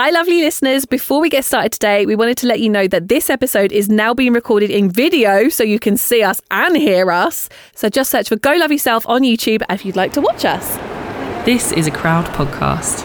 Hi, lovely listeners. Before we get started today, we wanted to let you know that this episode is now being recorded in video so you can see us and hear us. So just search for Go Love Yourself on YouTube if you'd like to watch us. This is a crowd podcast.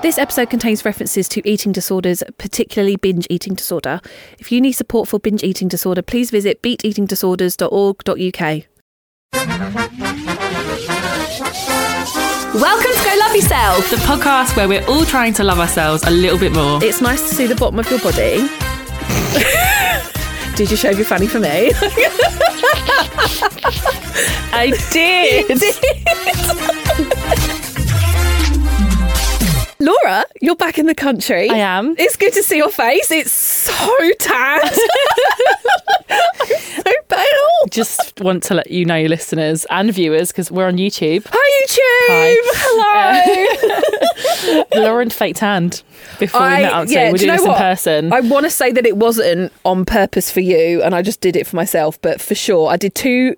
This episode contains references to eating disorders, particularly binge eating disorder. If you need support for binge eating disorder, please visit beateatingdisorders.org.uk. Welcome to Go Love Yourself. The podcast where we're all trying to love ourselves a little bit more. It's nice to see the bottom of your body. Did you shave your fanny for me? I did. Laura, you're back in the country. I am. It's good to see your face. It's so tanned. I'm so pale. Just want to let you know, listeners and viewers, because we're on YouTube. Hi, YouTube. Hi. Hello. Lauren faked hand before we met up. Yeah, we're do doing know this in person. I want to say that it wasn't on purpose for you, and I just did it for myself. But for sure, I did two.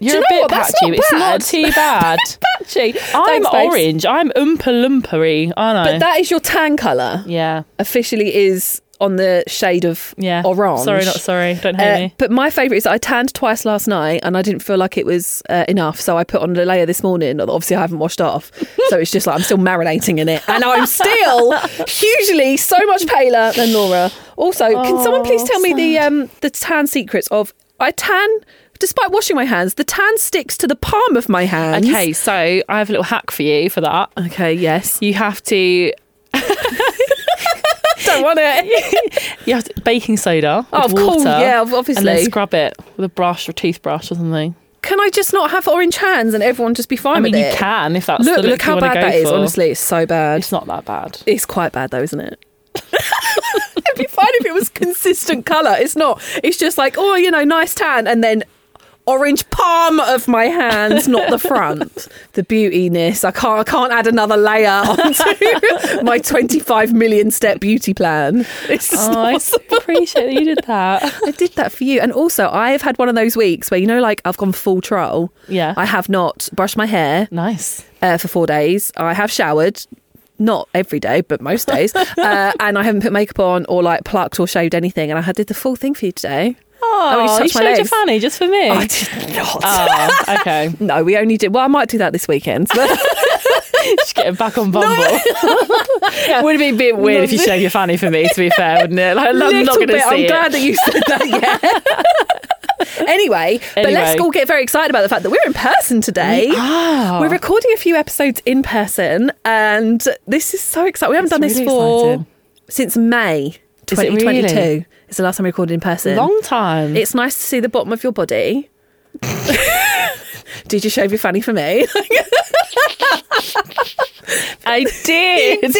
You're you a bit? Patchy. not It's not too bad. Patchy. I'm Thanks, babes. orange. I'm oompa lumpery, aren't I? But that is your tan colour. yeah. Officially is on the shade of Yeah. orange. Sorry, not sorry. Don't hate Uh, me. but my favourite is I tanned twice last night and I didn't feel like it was uh, enough. So I put on a layer this morning. Obviously, I haven't washed off. So it's just like I'm still marinating in it. And I'm still hugely so much paler than Laura. Also, can someone please Oh, tell me the um, the tan secrets of I tan despite washing my hands, the tan sticks to the palm of my hands. Okay, so I have a little hack for you for that. Okay, yes. You have to Don't want it. You have to, baking soda with Oh, of water, course, yeah, and then obviously. scrub it with a brush or toothbrush or something. Can I just not have orange hands and everyone just be fine I mean, with you it? can if that's Look, the look, look how bad that is. for. Honestly, it's so bad. it's not that bad. It's quite bad though, isn't it? It'd be fine if it was consistent colour. It's not. It's just like, oh, you know, nice tan, and then orange palm of my hands, not the front. the beautiness. I can't. I can't add another layer onto my 25 million step beauty plan. It's just Oh, I appreciate that you did that. I did that for you, and also I've had one of those weeks where you know, like I've gone full troll. Yeah. I have not brushed my hair nice. uh, for four days. I have showered, not every day, but most days, uh, and I haven't put makeup on or like plucked or shaved anything. And I did the full thing for you today. Oh, you you showed your legs. fanny just for me. I did not. Oh, okay. No, we only did. Well, I might do that this weekend. Just getting back on Bumble. Would it be a bit weird if you No. showed your fanny for me, to be fair, wouldn't it? Like, I'm not going to see I'm it. glad that you said that. Yeah. anyway, but let's all get very excited about the fact that we're in person today. Ah. We're recording a few episodes in person, and this is so exciting. We haven't It's done this really for exciting. since May Is it really? 2022. It's the last time we recorded in person. Long time. It's nice to see the bottom of your body. Did you shave your fanny for me? I did.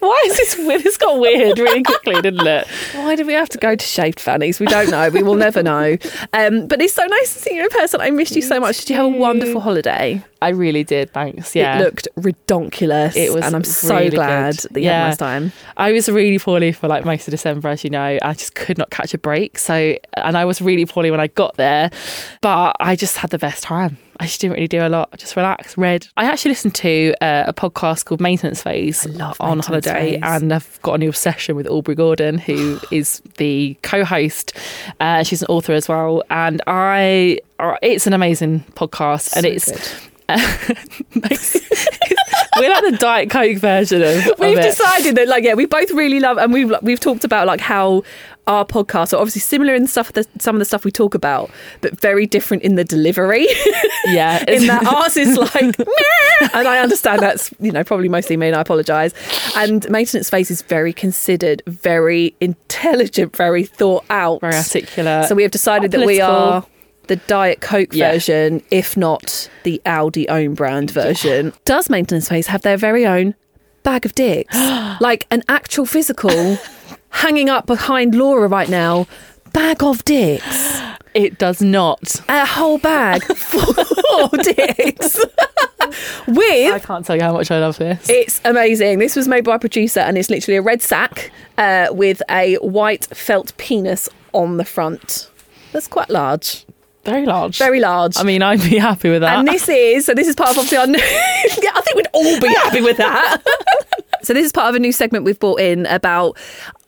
Why is this weird? This got weird really quickly, didn't it? Why did we have to go to shaved fannies? We don't know. We will never know. Um, but it's so nice to see you in person. I missed you so much. Did you have a wonderful holiday? I really did. Thanks. Yeah. It looked redonkulous. It was and I'm so glad good. that you had Yeah. nice time. I was really poorly for like most of December, as you know. I just could not catch a break. So, and I was really poorly when I got there, but I just had the best time. I just didn't really do a lot. I just relax, read. I actually listened to uh, a podcast called Maintenance Phase love on Maintenance holiday, Phase. and I've got a new obsession with Aubrey Gordon, who is the co-host. Uh, she's an author as well, and I. uh, It's an amazing podcast, and it's. we're like the Diet Coke version of, of We've it. decided that, like, yeah, we both really love, and we've we've talked about like how our podcasts are obviously similar in stuff that some of the stuff we talk about, but very different in the delivery. Yeah, in that ours is like, "Meh." and I understand that's you know probably mostly me, and I apologise. And maintenance phase is very considered, very intelligent, very thought out, very articulate. So we have decided that we are the Diet Coke Yeah. version, if not the Aldi own brand version. Does maintenance phase have their very own bag of dicks, like an actual physical, hanging up behind Laura right now? Bag of dicks. It does not. A whole bag full of dicks. With i can't tell you how much I love this. it's amazing. This was made by a producer, and it's literally a red sack uh, with a white felt penis on the front. That's quite large. Very large. very large. I mean, I'd be happy with that. and this is so. This is part of obviously our. New, yeah, I think we'd all be happy with that. So this is part of a new segment we've brought in about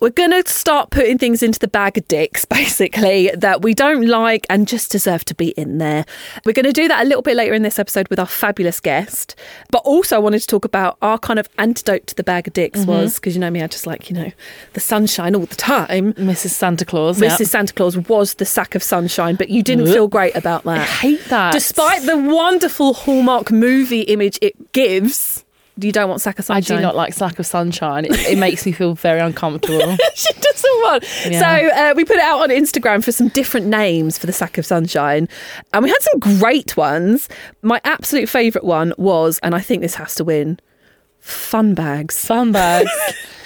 we're going to start putting things into the bag of dicks, basically that we don't like and just deserve to be in there. We're going to do that a little bit later in this episode with our fabulous guest, but also I wanted to talk about our kind of antidote to the bag of dicks mm-hmm. was because you know me, I just like you know the sunshine all the time. Mrs. Santa Claus. Mrs. yeah. Santa Claus was the sack of sunshine, but you didn't Ugh. feel great about that. I hate that. Despite the wonderful Hallmark movie image it gives, you don't want sack of sunshine. I do not like sack of Sunshine. It, it makes me feel very uncomfortable. she doesn't want. Yeah. So uh, we put it out on Instagram for some different names for the sack of sunshine, and we had some great ones. My absolute favourite one was, and I think this has to win, fun bags. Fun bags.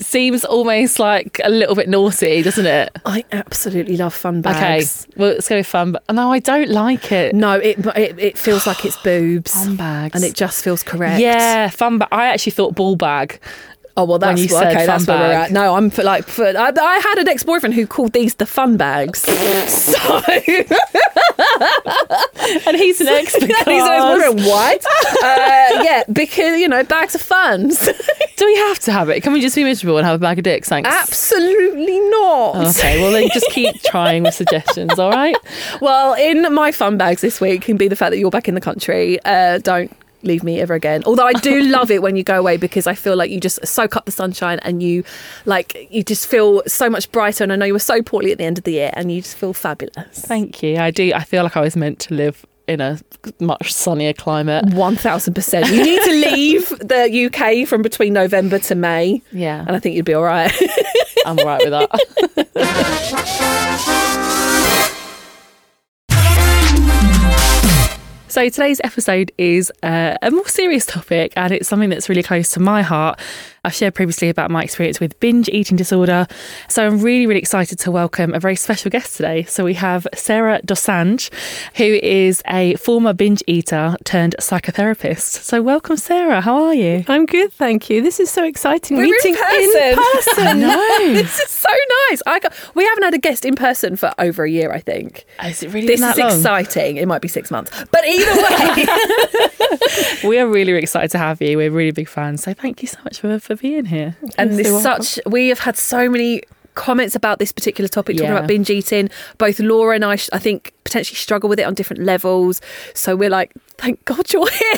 Seems almost like a little bit naughty, doesn't it? I absolutely love fun bags. Okay, well, let's go with fun. But no, I don't like it. No, it, it it feels like it's boobs, Fun bags. and it just feels correct. Yeah, fun bag. I actually thought ball bag. Oh well, that's well, okay. That's fun where we're at. No, I'm for like for, I, I had an ex-boyfriend who called these the fun bags. so And he's an expert. he's an ex-boyfriend. What? uh, yeah, because you know bags of fun. Do we have to have it? Can we just be miserable and have a bag of dicks? Thanks. Absolutely not. Okay, well then just keep trying with suggestions, all right? Well, in my fun bags this week can be the fact that you're back in the country. Uh, don't leave me ever again. Although I do love it when you go away because I feel like you just soak up the sunshine and you like you just feel so much brighter. And I know you were so poorly at the end of the year, and you just feel fabulous. Thank you. I do. I feel like I was meant to live in a much sunnier climate. One thousand percent. You need to leave the UK from between November to May, Yeah, and I think you'd be all right. I'm all right with that. So today's episode is uh, a more serious topic, and it's something that's really close to my heart. I've shared previously about my experience with binge eating disorder, so I'm really, really excited to welcome a very special guest today. So we have Sarah Dosanjh, who is a former binge eater turned psychotherapist. So welcome, Sarah. How are you? I'm good, thank you. This is so exciting. We're Meeting in person. person. No, this is so nice. I got, we haven't had a guest in person for over a year, I think. is it really This is long? exciting. It might be six months, but either way, We are really, really excited to have you. We're really big fans. So thank you so much for, for being here. and You're this so such we have had so many comments about this particular topic talking Yeah. about binge eating both laura and i sh- i think potentially struggle with it on different levels so we're like thank god you're here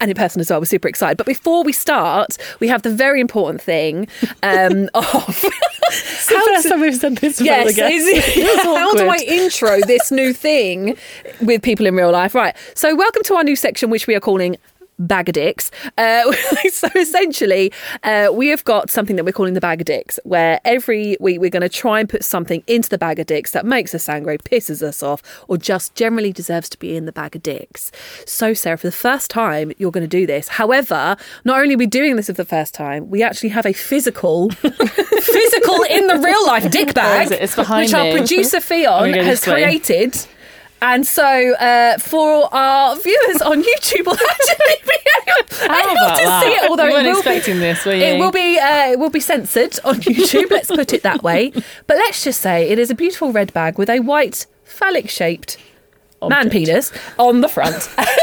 and in person as well we're super excited but before we start we have the very important thing um, of It's the first time we've said this Yes, It how do I intro this new thing with people in real life? Right. So, welcome to our new section, which we are calling Bag of Dicks. Uh, so, essentially, uh, we have got something that we're calling the Bag of Dicks, where every week we're going to try and put something into the Bag of Dicks that makes us angry, pisses us off, or just generally deserves to be in the Bag of Dicks. So, Sarah, for the first time, you're going to do this. However, not only are we doing this for the first time, we actually have a physical, physical in the real life dick bag, it? Which our producer Fion has created. And so, uh, for our viewers on YouTube, will actually be able, How able about to that? see it. Although You it weren't will expecting be, this, were you? It will be, uh, it will be censored on YouTube. let's put it that way. But let's just say it is a beautiful red bag with a white phallic-shaped man penis on the front.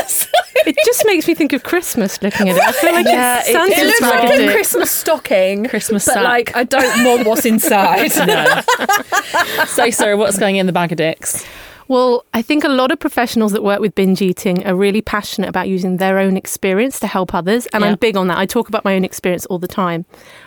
So It just makes me think of Christmas looking at it. I feel like Yeah, it's Santa's it looks like a. Christmas stocking, Christmas but sack. like I don't want what's inside. No. so, Sarah, what's going in the bag of dicks? Well, I think a lot of professionals that work with binge eating are really passionate about using their own experience to help others. And Yeah. I'm big on that. I talk about my own experience all the time.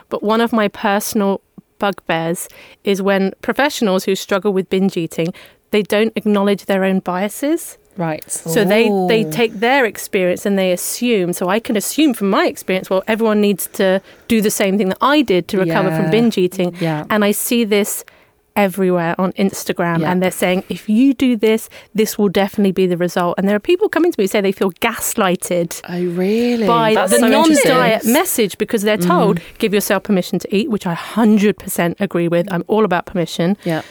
But one of my personal bugbears is when professionals who struggle with binge eating, they don't acknowledge their own biases. Right. So they they take their experience and they assume. So I can assume from my experience, well, everyone needs to do the same thing that I did to recover Yeah. from binge eating. Yeah. And I see this everywhere on Instagram, Yeah. and they're saying if you do this, this will definitely be the result. And there are people coming to me who say they feel gaslighted. Oh, really? By That's the so non diet message because they're mm-hmm. told, give yourself permission to eat, which I 100% agree with. I'm all about permission. Yeah.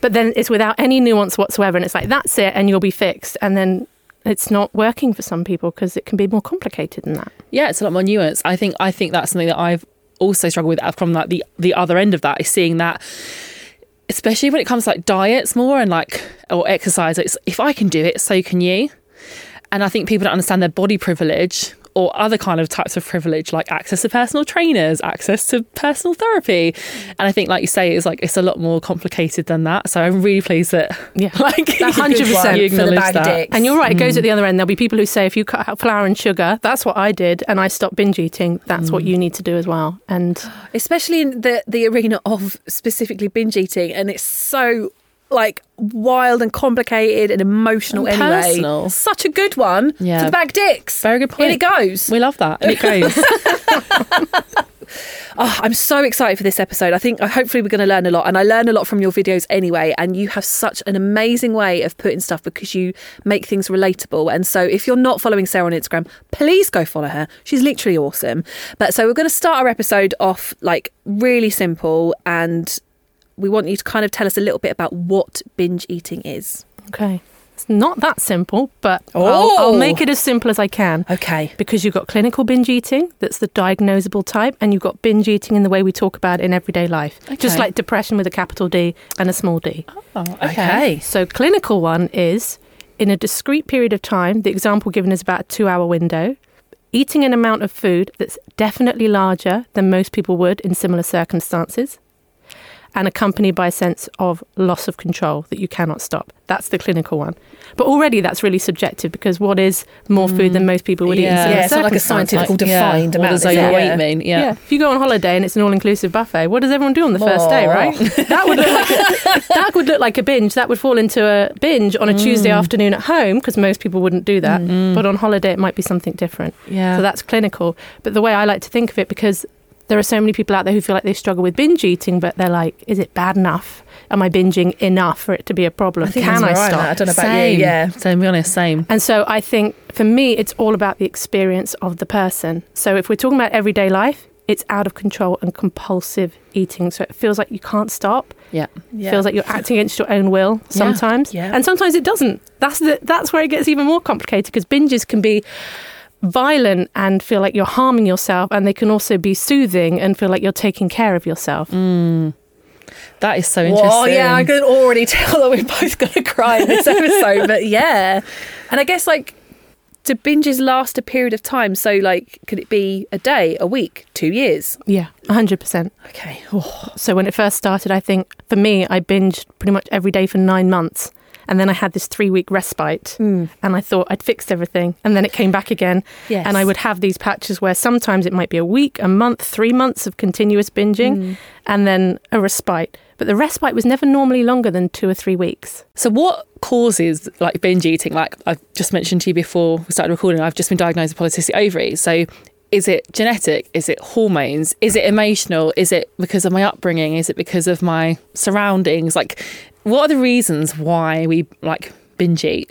But then it's without any nuance whatsoever. And it's like, that's it, and you'll be fixed. And then it's not working for some people because it can be more complicated than that. Yeah, it's a lot more nuanced. I think I think that's something that I've also struggled with from like the the other end of that is seeing that especially when it comes to like diets more and like or exercise. It's if I can do it, so can you. And I think people don't understand their body privilege or other kind of types of privilege like access to personal trainers access to personal therapy and i think like you say it's like it's a lot more complicated than that so i'm really pleased that Yeah. like 100% you for the acknowledge bag that. dicks. And you're right, it goes Mm. at the other end. There'll be people who say if you cut out flour and sugar, that's what I did, and I stopped binge eating, that's Mm. what you need to do as well. And especially in the the arena of specifically binge eating, and it's so like wild and complicated and emotional And anyway. personal. Such a good one Yeah. for the bag dicks. Very good point. In it goes. we love that and it goes Oh, I'm so excited for this episode. I think uh, hopefully we're going to learn a lot, and I learn a lot from your videos anyway. And you have such an amazing way of putting stuff because you make things relatable. And so, if you're not following Sarah on Instagram, please go follow her. She's literally awesome. But so we're going to start our episode off like really simple, and we want you to kind of tell us a little bit about what binge eating is. okay, it's not that simple, but I'll, Oh. I'll make it as simple as I can. Okay. Because you've got clinical binge eating, that's the diagnosable type, and you've got binge eating in the way we talk about it in everyday life. Just like depression with a capital D and a small d. oh, Okay. So, clinical one is in a discrete period of time, the example given is about a two hour window, eating an amount of food that's definitely larger than most people would in similar circumstances, and accompanied by a sense of loss of control that you cannot stop. That's the clinical one. But already that's really subjective because what is more food than mm. most people would eat in Yeah. similar Yeah, it's not like a circumstances? scientific defined what amount, does is overweight Yeah. mean yeah. Yeah. If you go on holiday and it's an all-inclusive buffet, what does everyone do on the first day, right? That would look like a, that would look like a binge. That would fall into a binge on a mm. Tuesday afternoon at home because most people wouldn't do that. Mm. But on holiday, it might be something different. yeah So that's clinical. But the way I like to think of it, because there are so many people out there who feel like they struggle with binge eating, but they're like, is it bad enough? Am I binging enough for it to be a problem? Can I stop? I don't know about same you. Yeah. so to be honest same And so I think for me, it's all about the experience of the person. So if we're talking about everyday life, it's out of control and compulsive eating. So it feels like you can't stop. yeah Yeah. Feels like you're acting against your own will sometimes. Yeah. And sometimes it doesn't. That's the that's where it gets even more complicated because binges can be violent and feel like you're harming yourself and they can also be soothing and feel like you're taking care of yourself. Mm. that is so interesting Well, yeah, I can already tell that we're both going to cry in this episode. but yeah, and I guess like, do binges last a period of time? So like, could it be a day, a week, two years? Yeah, 100%. Okay. So when it first started, I think for me, I binged pretty much every day for nine months. And then I had this three week respite hmm. and I thought I'd fixed everything. And then it came back again. Yes. And I would have these patches where sometimes it might be a week, a month, three months of continuous binging hmm. and then a respite. But the respite was never normally longer than two or three weeks. So, what causes like binge eating? Like I've just mentioned to you before we started recording, I've just been diagnosed with polycystic ovaries. So, is it genetic? Is it hormones? Is it emotional? Is it because of my upbringing? Is it because of my surroundings? Like, what are the reasons why we like binge eat?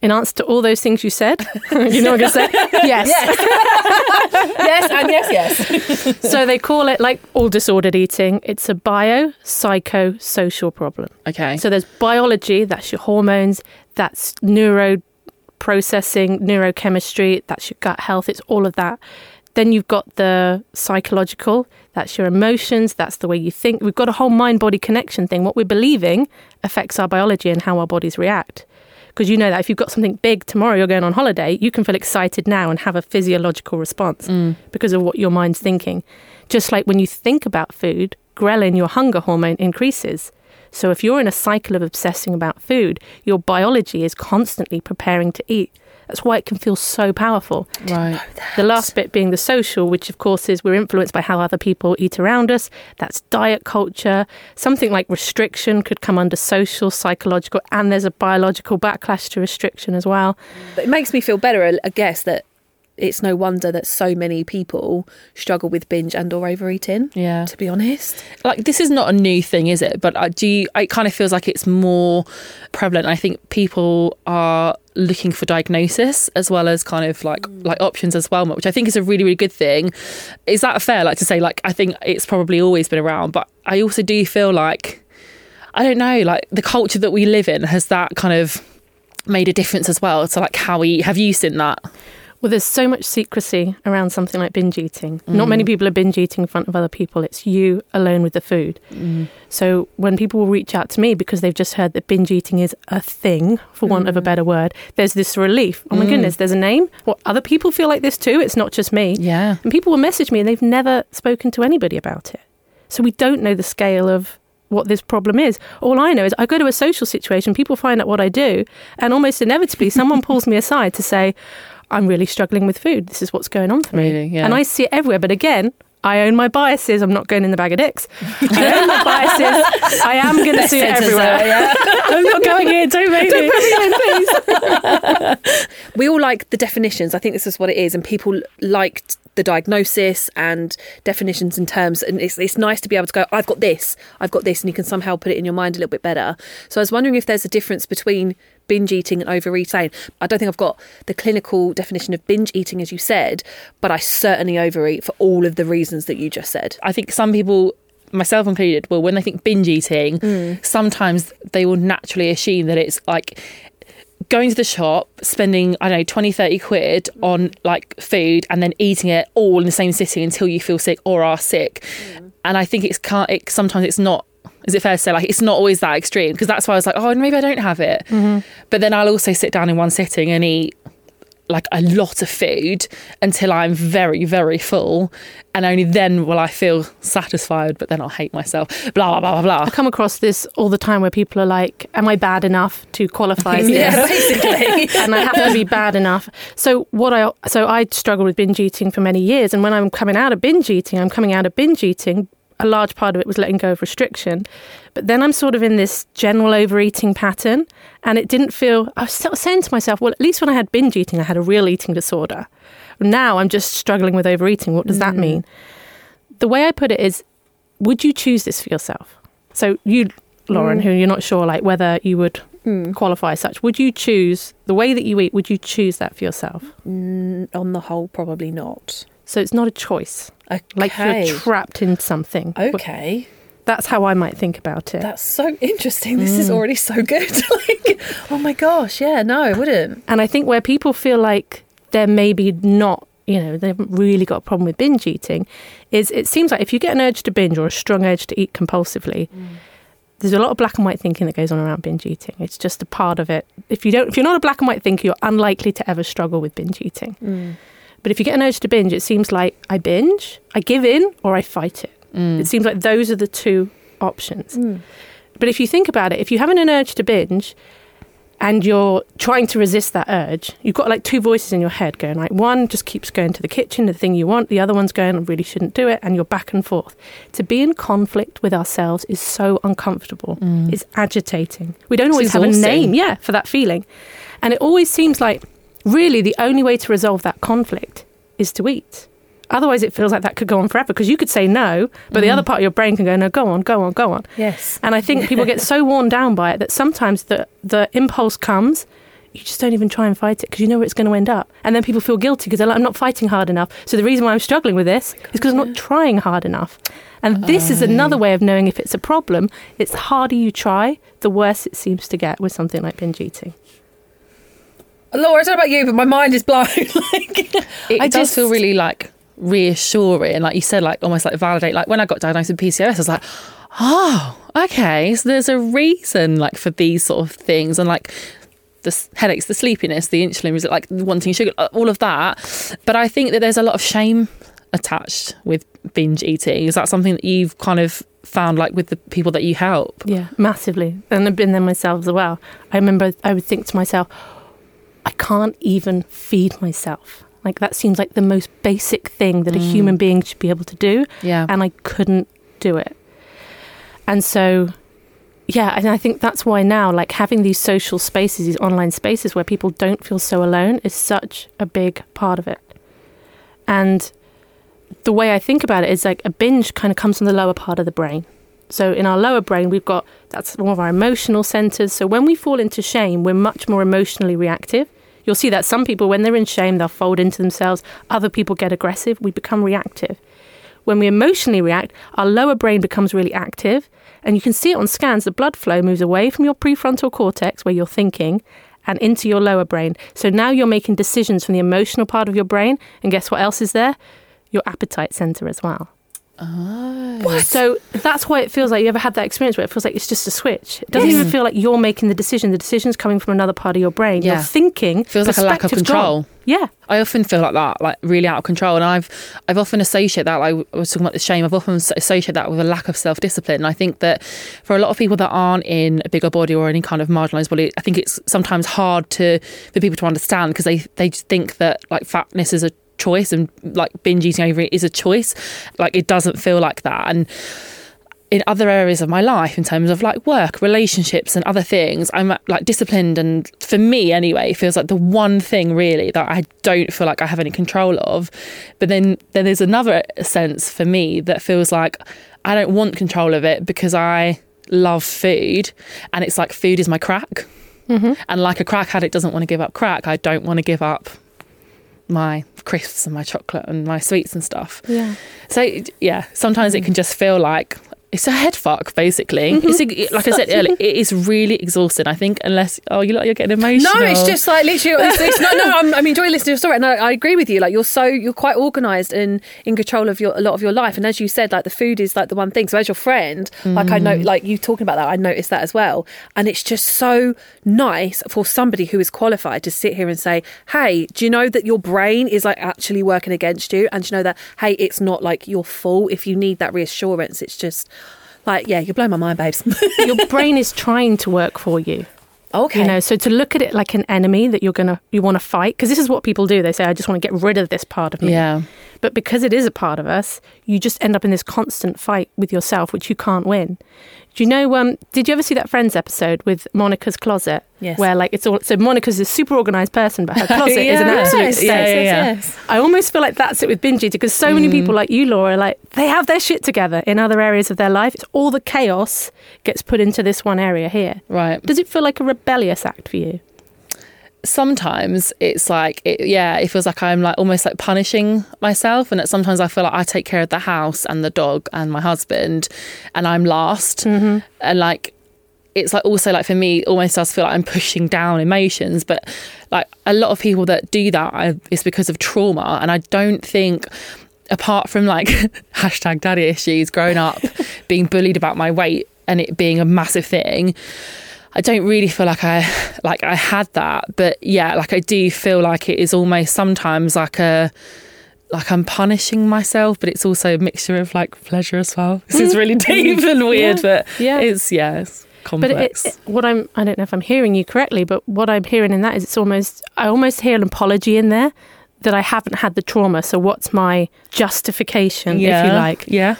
In answer to all those things you said, you know what I'm going to say? Yes. yes, and yes, yes. so they call it like all disordered eating. It's a bio, psycho, social problem. Okay. So there's biology, that's your hormones, that's neuro processing, neurochemistry, that's your gut health, it's all of that. Then you've got the psychological, that's your emotions, that's the way you think. We've got a whole mind body connection thing. What we're believing affects our biology and how our bodies react. Because you know that if you've got something big tomorrow, you're going on holiday, you can feel excited now and have a physiological response mm. because of what your mind's thinking. Just like when you think about food, ghrelin, your hunger hormone, increases. So if you're in a cycle of obsessing about food, your biology is constantly preparing to eat. That's why it can feel so powerful. right. The last bit being the social, which of course is we're influenced by how other people eat around us. That's diet culture. Something like restriction could come under social, psychological, and there's a biological backlash to restriction as well. But it makes me feel better, I- I guess, that it's no wonder that so many people struggle with binge and or overeating. Yeah. To be honest. like this is not a new thing, is it? But I do. You, it kind of feels like it's more prevalent. I think people are looking for diagnosis as well as kind of like mm. like options as well, which I think is a really really good thing. Is that fair? Like to say, like I think it's probably always been around, but I also do feel like I don't know, like the culture that we live in has that kind of made a difference as well to like how we have you seen that? Well, there's so much secrecy around something like binge eating. Not many mm. people are binge eating in front of other people. It's you alone with the food. Mm. So when people will reach out to me because they've just heard that binge eating is a thing, for want of a mm. better word, there's this relief. Oh my goodness, there's a name. What other people feel like this too? It's not just me. Yeah. And people will message me and they've never spoken to anybody about it. So we don't know the scale of what this problem is. All I know is I go to a social situation, people find out what I do, and almost inevitably someone pulls me aside to say, I'm really struggling with food. This is what's going on for me. Really, yeah. And I see it everywhere. But again, I own my biases. I'm not going in the bag of dicks. I own my biases. I am going to see it everywhere. I'm not going in. Don't make me. in, please. we all like the definitions. I think this is what it is, and people liked the diagnosis and definitions and terms. And it's it's nice to be able to go, I've got this, I've got this, and you can somehow put it in your mind a little bit better. So I was wondering if there's a difference between binge eating and overeating. I don't think I've got the clinical definition of binge eating as you said, but I certainly overeat for all of the reasons that you just said. I think some people, myself included, well, when they think binge eating, mm. sometimes they will naturally assume that it's like going to the shop, spending, I don't know, 20, 30 quid on like food and then eating it all in the same sitting until you feel sick or are sick. Mm. And I think it's can't, it, sometimes it's not. Is it fair to say like it's not always that extreme? Because that's why I was like, oh, maybe I don't have it. Mm-hmm. But then I'll also sit down in one sitting and eat like a lot of food until I'm very, very full. And only then will I feel satisfied, but then I'll hate myself. Blah, blah, blah, blah, I come across this all the time where people are like, Am I bad enough to qualify this? basically. and I have to be bad enough. So what I so I struggled with binge eating for many years, and when I'm coming out of binge eating, I'm coming out of binge eating. A large part of it was letting go of restriction, but then I'm sort of in this general overeating pattern, and it didn't feel. I was sort of saying to myself, well, at least when I had binge eating, I had a real eating disorder. Now I'm just struggling with overeating. What does that mm. mean? The way I put it is, would you choose this for yourself? So you, Lauren, mm. who you're not sure like whether you would mm. qualify as such, would you choose the way that you eat? Would you choose that for yourself? On the whole, probably not. So it's not a choice. Okay. Like you're trapped in something. okay. That's how I might think about it. That's so interesting. This is mm. already so good. like, oh my gosh, yeah, no, I wouldn't. and I think where people feel like they're maybe not, you know, they haven't really got a problem with binge eating, is it seems like if you get an urge to binge or a strong urge to eat compulsively, mm. there's a lot of black and white thinking that goes on around binge eating. It's just a part of it. If you don't, if you're not a black and white thinker, you're unlikely to ever struggle with binge eating. Mm. But if you get an urge to binge, it seems like I binge, I give in, or I fight it. Mm. It seems like those are the two options. Mm. But if you think about it, if you're having an urge to binge and you're trying to resist that urge, you've got like two voices in your head going like one just keeps going to the kitchen, the thing you want, the other one's going, I really shouldn't do it, and you're back and forth. To be in conflict with ourselves is so uncomfortable. Mm. It's agitating. We don't always have a name, yeah, for that feeling. And it always seems like really the only way to resolve that conflict is to eat. Otherwise, it feels like that could go on forever because you could say no, but the mm. other part of your brain can go, no, go on, go on, go on. Yes. And I think people get so worn down by it that sometimes the, the impulse comes, you just don't even try and fight it because you know where it's going to end up. And then people feel guilty because they're like, I'm not fighting hard enough. So the reason why I'm struggling with this is because I'm not trying hard enough. And this is oh. another way of knowing if it's a problem. It's harder you try, the worse it seems to get with something like binge eating. Laura, I don't know about you, but my mind is blown. like, It I does just feel really like reassuring. Like you said, like almost like validate. Like when I got diagnosed with PCOS, I was like, oh, okay. So there's a reason like for these sort of things and like the headaches, the sleepiness, the insulin, was it like wanting sugar, uh, all of that. But I think that there's a lot of shame attached with binge eating. Is that something that you've kind of found like with the people that you help? Yeah, massively. And I've been there myself as well. I remember I would think to myself, I can't even feed myself. Like that seems like the most basic thing that a mm. human being should be able to do. Yeah. And I couldn't do it. And so, yeah, and I think that's why now, like having these social spaces, these online spaces where people don't feel so alone is such a big part of it. And the way I think about it is like a binge kind of comes from the lower part of the brain. So in our lower brain, we've got that's one of our emotional centers. So when we fall into shame, we're much more emotionally reactive. You'll see that some people, when they're in shame, they'll fold into themselves. Other people get aggressive. We become reactive. When we emotionally react, our lower brain becomes really active. And you can see it on scans. The blood flow moves away from your prefrontal cortex, where you're thinking, and into your lower brain. So now you're making decisions from the emotional part of your brain. And guess what else is there? Your appetite center as well. Oh. So that's why it feels like you ever had that experience where it feels like it's just a switch. It doesn't even feel like you're making the decision. The decision's coming from another part of your brain. Yeah. You're thinking. Feels like a lack of perspective's gone. control. Yeah. I often feel like that, like really out of control, and I've I've often associated that. Like I was talking about the shame. I've often associated that with a lack of self discipline. And I think that for a lot of people that aren't in a bigger body or any kind of marginalised body, I think it's sometimes hard to for people to understand because they they just think that like fatness is a choice and like binge eating over it is a choice. Like it doesn't feel like that, and in other areas of my life in terms of like work relationships and other things i'm like disciplined and for me anyway it feels like the one thing really that i don't feel like i have any control of. But then then there's another sense for me that feels like i don't want control of it because i love food and it's like food is my crack. Mm-hmm. And like a crack addict doesn't want to give up crack. I don't want to give up my crisps and my chocolate and my sweets and stuff Yeah. so yeah, sometimes it can just feel like it's a head fuck, basically. Mm-hmm. It's a, like I said earlier, it is really exhausting. I think unless oh, you look, you're getting emotional. No, it's just like literally. It's, it's not, no, I'm, I'm enjoying listening to your story, and I, I agree with you. Like you're so you're quite organised and in control of your a lot of your life. And as you said, like the food is like the one thing. So as your friend, like I know, mm. like you talking about that, I noticed that as well. And it's just so nice for somebody who is qualified to sit here and say, "Hey, do you know that your brain is like actually working against you? And do you know that hey, it's not like your fault if you need that reassurance. It's just." Like, yeah, you blow my mind, babes. your brain is trying to work for you. okay. You know, so to look at it like an enemy that you're gonna you want to fight because this is what people do. They say, "I just want to get rid of this part of me." yeah, But because it is a part of us, you just end up in this constant fight with yourself, which you can't win. Do you know? Um, did you ever see that Friends episode with Monica's closet? Yes. Where like it's all so Monica's a super organized person, but her closet is an absolute Yes. Yeah, yeah, yeah. yes. I almost feel like that's it with binge eating because so many people like you, Laura, like they have their shit together in other areas of their life. It's all the chaos gets put into this one area here. right. Does it feel like a rebellious act for you? Sometimes it's like it, yeah, it feels like I'm like almost like punishing myself, and that sometimes I feel like I take care of the house and the dog and my husband, and I'm last, mm-hmm. and like it's like also like for me almost does feel like I'm pushing down emotions but like a lot of people that do that I, it's because of trauma and I don't think apart from like hashtag daddy issues growing up being bullied about my weight and it being a massive thing I don't really feel like I like I had that but yeah like I do feel like it is almost sometimes like a like I'm punishing myself but it's also a mixture of like pleasure as well this is really mm-hmm. deep and weird but Yeah. it's yeah it's But it, it, what I'm, I don't know if I'm hearing you correctly, but what I'm hearing in that is it's almost, I almost hear an apology in there that I haven't had the trauma. So what's my justification, if you like? yeah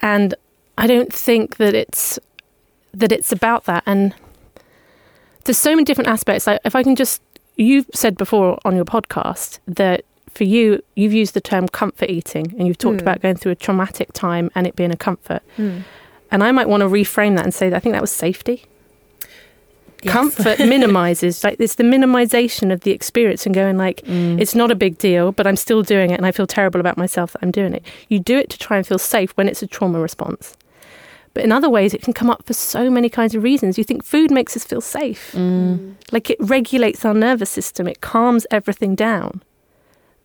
And I don't think that it's that it's about that. And there's so many different aspects. Like if I can just, you've said before on your podcast that for you, you've used the term comfort eating, and you've talked Mm. about going through a traumatic time and it being a comfort. Mm. And I might want to reframe that and say that I think that was safety. Yes. Comfort minimizes, like it's the minimization of the experience and going like, Mm. it's not a big deal, but I'm still doing it and I feel terrible about myself that I'm doing it. You do it to try and feel safe when it's a trauma response. But in other ways, it can come up for so many kinds of reasons. You think food makes us feel safe. Mm. Like it regulates our nervous system, it calms everything down.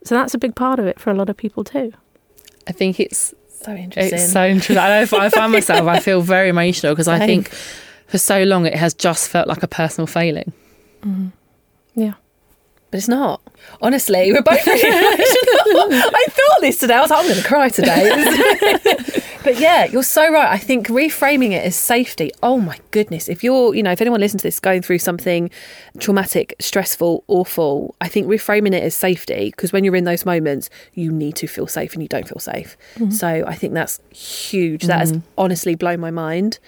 So that's a big part of it for a lot of people too. I think it's So interesting. it's so interesting. I, I find myself I feel very emotional because I think for so long it has just felt like a personal failing. Yeah. But it's not. Honestly, we're both really emotional. I thought this today. I was like, I'm going to cry today. but yeah, you're so right. I think reframing it as safety. Oh my goodness. If you're, you know, if anyone listens to this going through something traumatic, stressful, awful, I think reframing it as safety, because when you're in those moments, you need to feel safe and you don't feel safe. Mm-hmm. So I think that's huge. That has mm-hmm. honestly blown my mind.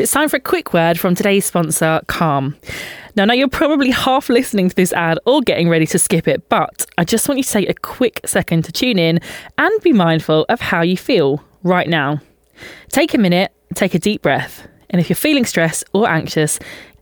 It's time for a quick word from today's sponsor, Calm. Now, now you're probably half listening to this ad or getting ready to skip it, but I just want you to take a quick second to tune in and be mindful of how you feel right now. Take a minute, take a deep breath, and if you're feeling stressed or anxious,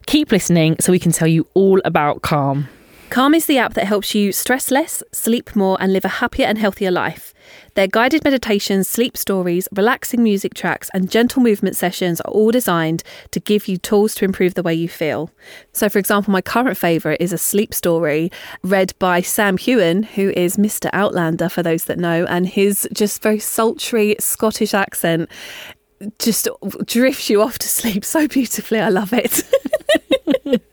keep listening so we can tell you all about Calm. Calm is the app that helps you stress less, sleep more, and live a happier and healthier life. Their guided meditations, sleep stories, relaxing music tracks, and gentle movement sessions are all designed to give you tools to improve the way you feel. So, for example, my current favourite is a sleep story read by Sam Heughan, who is Mr. Outlander, for those that know, and his just very sultry Scottish accent just drifts you off to sleep so beautifully. I love it.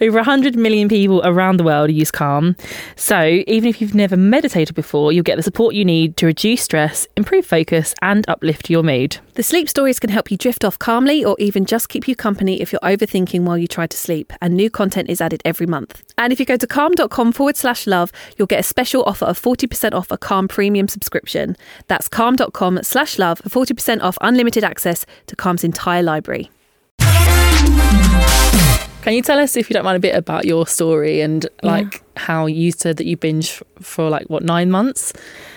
Over 100 million people around the world use Calm. So, even if you've never meditated before, you'll get the support you need to reduce stress, improve focus, and uplift your mood. The sleep stories can help you drift off calmly or even just keep you company if you're overthinking while you try to sleep. And new content is added every month. And if you go to calm.com forward slash love, you'll get a special offer of 40% off a Calm premium subscription. That's calm.com slash love for 40% off unlimited access to Calm's entire library. Can you tell us, if you don't mind, a bit about your story and like how you said that you binge for like what nine months?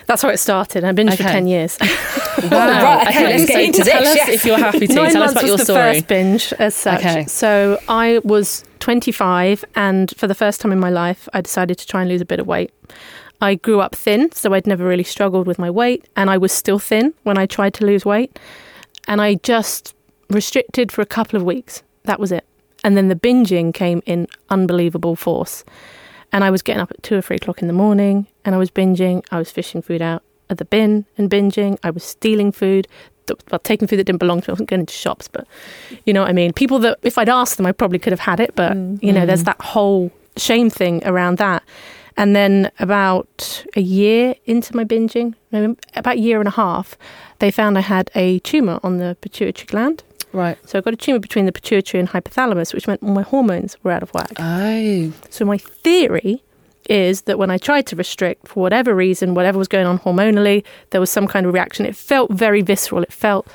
That's how it started. I've been for 10 years. right, okay, let's get into tell this, us if you're happy to. Nine tell us months about was your the first binge as such. Okay. So I was 25, and for the first time in my life, I decided to try and lose a bit of weight. I grew up thin, so I'd never really struggled with my weight, and I was still thin when I tried to lose weight. And I just restricted for a couple of weeks. That was it. And then the binging came in unbelievable force. And I was getting up at two or three o'clock in the morning, and I was binging. I was fishing food out at the bin and binging. I was stealing food, well, taking food that didn't belong to me. I wasn't going into shops, but you know what I mean. People that, if I'd asked them, I probably could have had it, but mm, you know, there's mm. that whole shame thing around that. And then about a year into my binging, about a year and a half, they found I had a tumor on the pituitary gland. Right. So I got a tumor between the pituitary and hypothalamus, which meant all my hormones were out of whack. Oh. So my theory is that when I tried to restrict for whatever reason, whatever was going on hormonally, there was some kind of reaction. It felt very visceral. It felt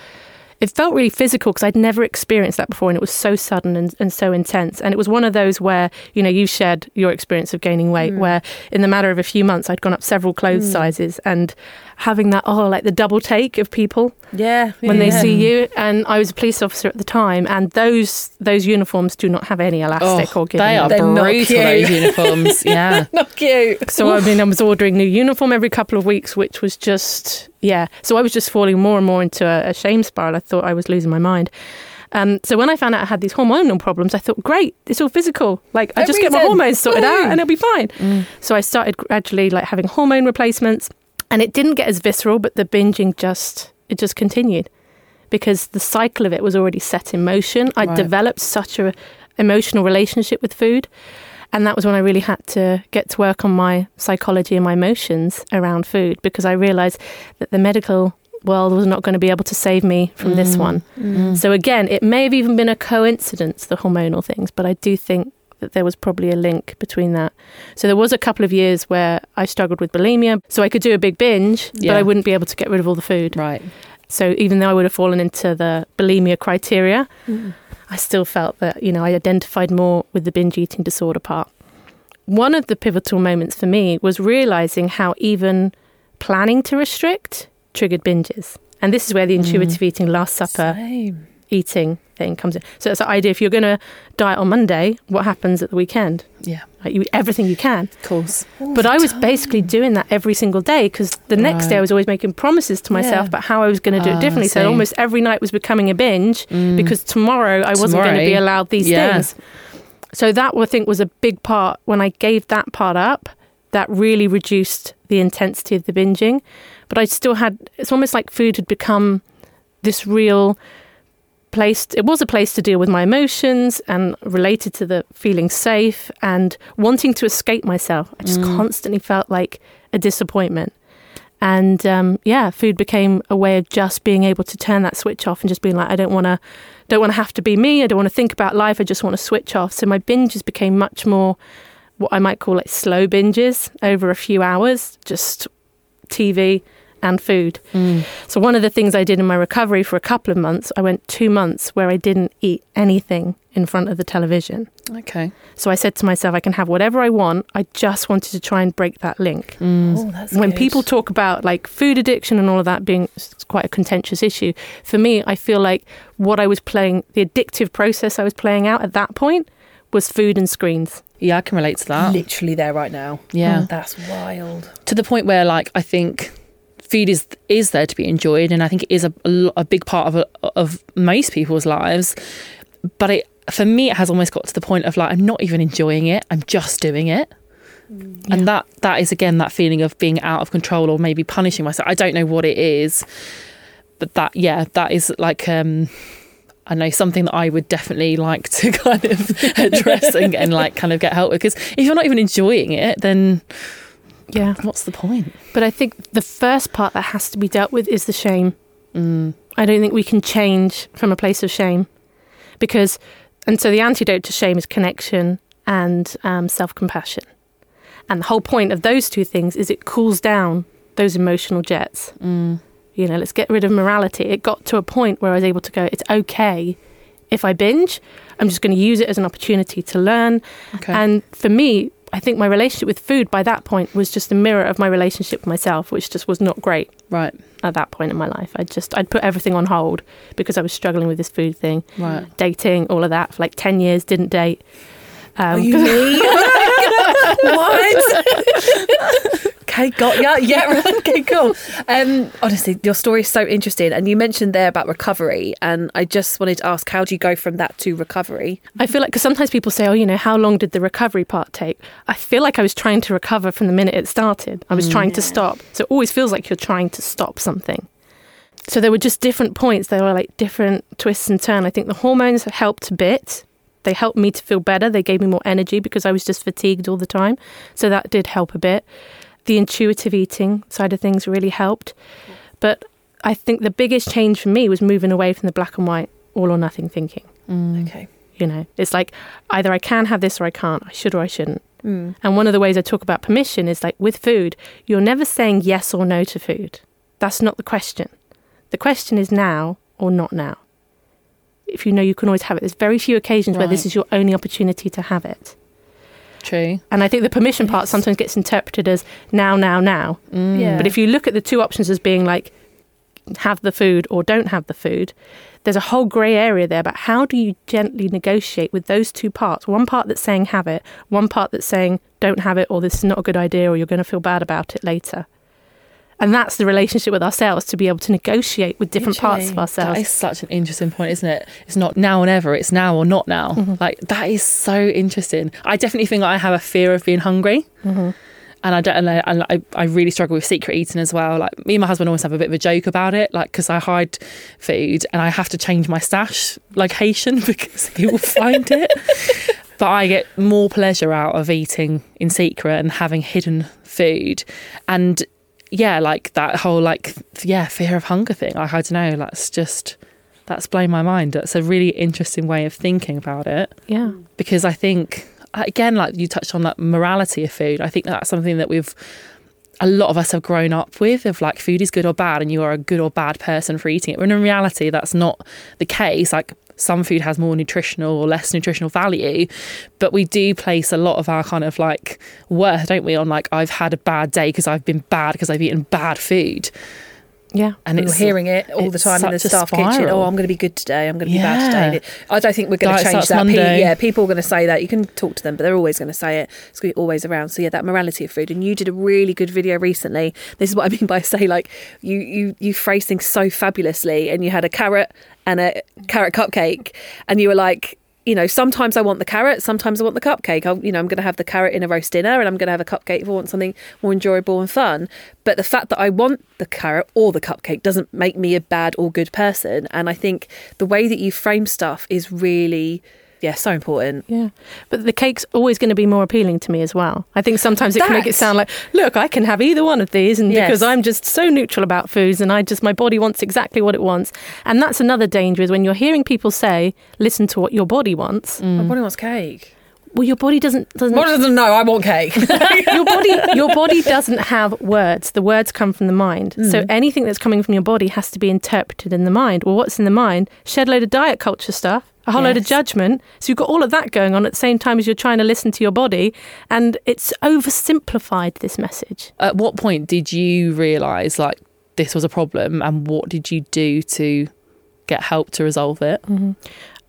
it felt really physical because I'd never experienced that before and it was so sudden and, and so intense. And it was one of those where, you know, you shared your experience of gaining weight, mm. where in the matter of a few months I'd gone up several clothes mm. sizes and having that, oh, like the double take of people Yeah. when they see you. And I was a police officer at the time, and those those uniforms do not have any elastic oh, or giving. Oh, they are They're not brutal, cute. those uniforms. Yeah. Not cute. So I mean, I was ordering new uniform every couple of weeks, which was just yeah. So I was just falling more and more into a, a shame spiral. I thought I was losing my mind. Um, so when I found out I had these hormonal problems, I thought, great, it's all physical. Like I just get my hormones sorted out, and it'll be fine. So I started gradually like having hormone replacements, and it didn't get as visceral, but the binging just it just continued because the cycle of it was already set in motion. I Right. developed such a emotional relationship with food. And that was when I really had to get to work on my psychology and my emotions around food because I realized that the medical world was not going to be able to save me from this mm. one. Mm. So, again, it may have even been a coincidence, the hormonal things, but I do think that there was probably a link between that. So, there was a couple of years where I struggled with bulimia. So, I could do a big binge, Yeah. but I wouldn't be able to get rid of all the food. Right. So even though I would have fallen into the bulimia criteria, mm. I still felt that, you know, I identified more with the binge eating disorder part. One of the pivotal moments for me was realizing how even planning to restrict triggered binges. And this is where the mm. intuitive eating, Last Supper Same. Eating thing comes in. So it's the idea if you're going to diet on Monday, what happens at the weekend? Yeah. Like you eat everything you can. Of course. But I was basically doing that every single day because the next day I was always making promises to myself Yeah. about how I was going to do Ah, it differently. So almost every night was becoming a binge because tomorrow I wasn't going to be allowed these yeah. things. So that I think was a big part when I gave that part up. That really reduced the intensity of the binging, but I still had. It's almost like food had become this real place it was a place to deal with my emotions and related to the feeling safe and wanting to escape myself. I just constantly felt like a disappointment. And um, yeah food became a way of just being able to turn that switch off and just being like i don't want to don't want to have to be me. I don't want to think about life. I just want to switch off. So my binges became much more what i might call like slow binges over a few hours. Just tv and food mm. so one of the things I did in my recovery for a couple of months, I went two months where I didn't eat anything in front of the television. Okay. So I said to myself, I can have whatever I want. I just wanted to try and break that link. Mm. Oh, that's when good. people talk about like food addiction and all of that being quite a contentious issue, for me, I feel like what I was playing, the addictive process I was playing out at that point was food and screens. Yeah, I can relate to that. Literally there right now. Yeah. Oh, that's wild. to the point where like I think food is is there to be enjoyed, and I think it is a, a, big part of a, of most people's lives. But it for me, it has almost got to the point of like I'm not even enjoying it; I'm just doing it. And that that is again that feeling of being out of control or maybe punishing myself. I don't know what it is, but that yeah, that is like um I know something that I would definitely like to kind of address and, and like kind of get help with because if you're not even enjoying it, then Yeah. what's the point? But I think the first part that has to be dealt with is the shame. Mm. I don't think we can change from a place of shame because, and so the antidote to shame is connection and um, self compassion. And the whole point of those two things is it cools down those emotional jets. Mm. You know, let's get rid of morality. It got to a point where I was able to go, it's okay if I binge. I'm just going to use it as an opportunity to learn. Okay. And for me, I think my relationship with food by that point was just a mirror of my relationship with myself, which just was not great right. at that point in my life. I just I'd put everything on hold because I was struggling with this food thing, Right. dating, all of that for like ten years. Didn't date. Um, Are you me? what? okay, got ya. Yeah, right. Okay, cool. Um, honestly, your story is so interesting, and you mentioned there about recovery, and I just wanted to ask, how do you go from that to recovery? I feel like because sometimes people say, "Oh, you know, how long did the recovery part take?" I feel like I was trying to recover from the minute it started. I was trying to stop. So it always feels like you're trying to stop something. So there were just different points. There were like different twists and turns. I think the hormones helped a bit. They helped me to feel better. They gave me more energy because I was just fatigued all the time. So that did help a bit. The intuitive eating side of things really helped. But I think the biggest change for me was moving away from the black and white, all or nothing thinking. Okay. You know, it's like either I can have this or I can't. I should or I shouldn't. Mm. And one of the ways I talk about permission is like with food, you're never saying yes or no to food. That's not the question. The question is now or not now. If you know you can always have it, there's very few occasions where this is your only opportunity to have it. True. And I think the permission part sometimes gets interpreted as now, now, now. Mm. Yeah. But if you look at the two options as being like have the food or don't have the food, there's a whole grey area there about how do you gently negotiate with those two parts. One part that's saying have it, one part that's saying don't have it or this is not a good idea or you're going to feel bad about it later. And that's the relationship with ourselves to be able to negotiate with different parts of ourselves. That is such an interesting point, isn't it? It's not now or never, it's now or not now. Mm-hmm. Like, that is so interesting. I definitely think I have a fear of being hungry. Mm-hmm. And I don't, and I, and I, I really struggle with secret eating as well. Like me and my husband always have a bit of a joke about it, like because I hide food and I have to change my stash location because he will find it. But I get more pleasure out of eating in secret and having hidden food, and yeah, like that whole like yeah fear of hunger thing. Like I don't know, that's just that's blown my mind. That's a really interesting way of thinking about it yeah. because I think uh, again, like you touched on that morality of food. I think that's something that we've a lot of us have grown up with of like food is good or bad and you are a good or bad person for eating it. When in reality that's not the case. Like some food has more nutritional or less nutritional value, but we do place a lot of our kind of like worth, don't we, on like I've had a bad day because I've been bad because I've eaten bad food. Yeah. And You're hearing it all the time in the staff kitchen. Oh, I'm going to be good today. I'm going to be Yeah. bad today. I don't think we're going to change that. Pe- yeah, people are going to say that. You can talk to them, but they're always going to say it. It's going to be always around. So yeah, that morality of food. And you did a really good video recently. This is what I mean by say like you you you phrase things so fabulously, and you had a carrot and a carrot cupcake, and you were like. You know, sometimes I want the carrot, sometimes I want the cupcake. I, you know, I'm going to have the carrot in a roast dinner, and I'm going to have a cupcake if I want something more enjoyable and fun. But the fact that I want the carrot or the cupcake doesn't make me a bad or good person. And I think the way that you frame stuff is really, yeah, so important. Yeah, but the cake's always going to be more appealing to me as well. I think sometimes it can make it sound like, look, I can have either one of these, and Yes. because I'm just so neutral about foods, and I just my body wants exactly what it wants, and that's another danger is when you're hearing people say, listen to what your body wants. Mm. My body wants cake. Well, your body doesn't doesn't. Body doesn't know I want cake. your body your body doesn't have words the words come from the mind so mm. anything that's coming from your body has to be interpreted in the mind well what's in the mind shed load of diet culture stuff a whole load of judgment so you've got all of that going on at the same time as you're trying to listen to your body and it's oversimplified this message At what point did you realise like this was a problem and what did you do to get help to resolve it? Mm-hmm.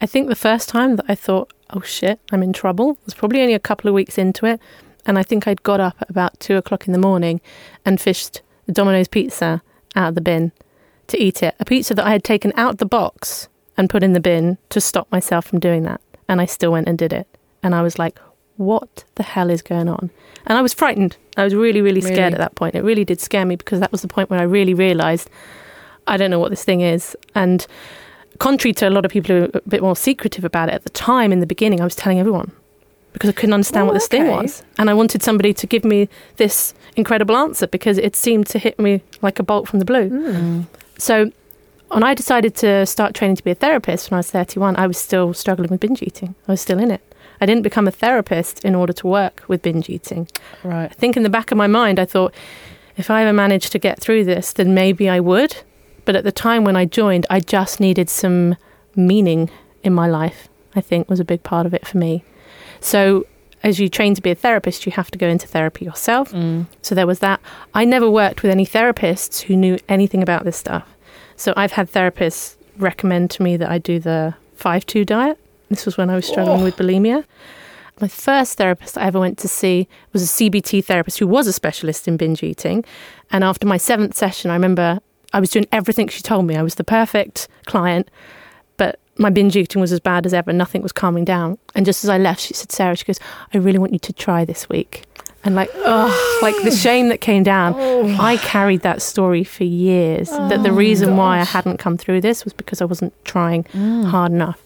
I think the first time that I thought oh shit, I'm in trouble. Was probably only a couple of weeks into it. And I think I'd got up at about two o'clock in the morning and fished the Domino's pizza out of the bin to eat it. A pizza that I had taken out the box and put in the bin to stop myself from doing that. And I still went and did it. And I was like, what the hell is going on? And I was frightened. I was really, really scared Really? at that point. It really did scare me because that was the point where I really realized I don't know what this thing is. And contrary to a lot of people who are a bit more secretive about it at the time in the beginning, I was telling everyone because I couldn't understand Oh, what this thing was. And I wanted somebody to give me this incredible answer because it seemed to hit me like a bolt from the blue. Mm. So when I decided to start training to be a therapist when I was 31, I was still struggling with binge eating. I was still in it. I didn't become a therapist in order to work with binge eating. Right. I think in the back of my mind, I thought, if I ever managed to get through this, then maybe I would. But at the time when I joined, I just needed some meaning in my life, I think was a big part of it for me. So, as you train to be a therapist, you have to go into therapy yourself. Mm. So, there was that. I never worked with any therapists who knew anything about this stuff. So, I've had therapists recommend to me that I do the 5 2 diet. This was when I was struggling Oh. with bulimia. My first therapist I ever went to see was a CBT therapist who was a specialist in binge eating. And after my seventh session, I remember I was doing everything she told me. I was the perfect client, but my binge eating was as bad as ever. Nothing was calming down. And just as I left, she said, Sarah, she goes, I really want you to try this week. And like, oh, like the shame that came down. I carried that story for years. that the reason why I hadn't come through this was because I wasn't trying Mm. hard enough.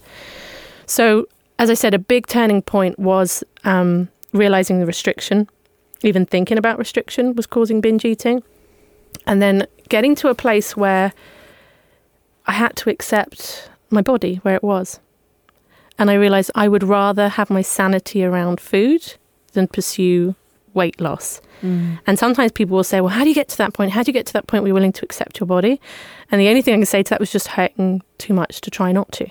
So, as I said, a big turning point was um, realizing the restriction. Even thinking about restriction was causing binge eating. And then getting to a place where I had to accept my body where it was. And I realized I would rather have my sanity around food than pursue weight loss. Mm. And sometimes people will say, Well, how do you get to that point? How do you get to that point where you're willing to accept your body? And the only thing I can say to that was just hurting too much to try not to.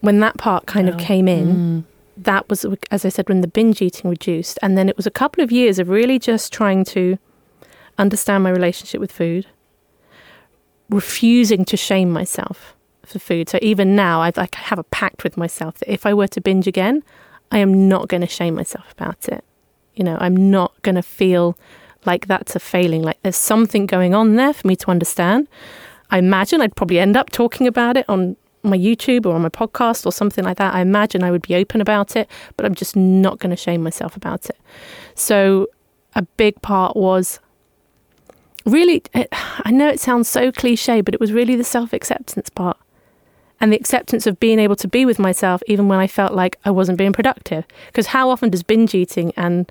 When that part kind of came in, Mm. that was, as I said, when the binge eating reduced. And then it was a couple of years of really just trying to understand my relationship with food, refusing to shame myself for food. So even now, I like have a pact with myself that if I were to binge again, I am not going to shame myself about it. You know, I'm not going to feel like that's a failing. Like there's something going on there for me to understand. I imagine I'd probably end up talking about it on my YouTube or on my podcast or something like that. I imagine I would be open about it, but I'm just not going to shame myself about it. So a big part was really, it, I know it sounds so cliche, but it was really the self acceptance part and the acceptance of being able to be with myself even when I felt like I wasn't being productive. Because how often does binge eating and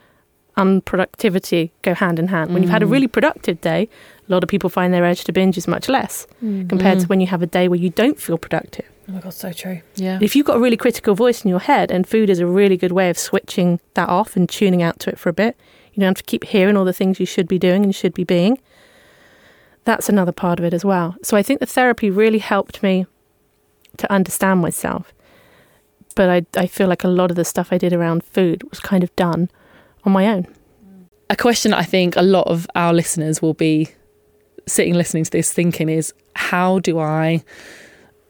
Um, unproductivity go hand in hand? When you've had a mm. really productive day, a lot of people find their urge to binge is much less mm. compared to mm. when you have a day where you don't feel productive. Oh my god, so true. Yeah. If you've got a really critical voice in your head, and food is a really good way of switching that off and tuning out to it for a bit, you don't have to keep hearing all the things you should be doing and should be being. That's another part of it as well. So I think the therapy really helped me to understand myself. But I, I feel like a lot of the stuff I did around food was kind of done on my own. a question I think a lot of our listeners will be sitting listening to this thinking is how do I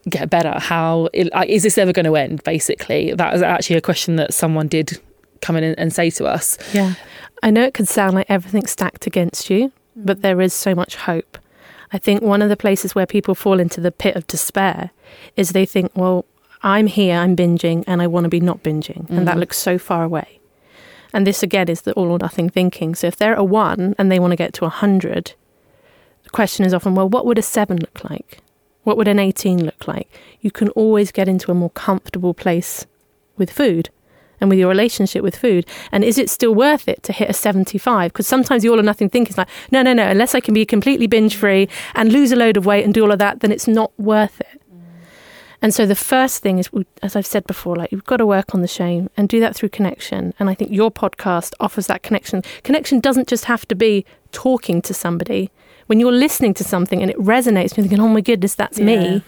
get better? How is this ever going to end? Basically, that was actually a question that someone did come in and, say to us. Yeah. I know it could sound like everything's stacked against you, but there is so much hope. I think one of the places where people fall into the pit of despair is they think, well, I'm here, I'm binging, and I want to be not binging. And that Mhm. looks so far away. And this again is the all or nothing thinking. So if they're a one and they want to get to a 100, the question is often, well, what would a seven look like? What would an 18 look like? You can always get into a more comfortable place with food and with your relationship with food. And is it still worth it to hit a 75? Because sometimes the all or nothing thinking is like, no, no, no, unless I can be completely binge free and lose a load of weight and do all of that, then it's not worth it. And so the first thing is, as I've said before, like you've got to work on the shame and do that through connection. And I think your podcast offers that connection. Connection doesn't just have to be talking to somebody. When you're listening to something and it resonates, and you're thinking, oh my goodness, that's Yeah. me.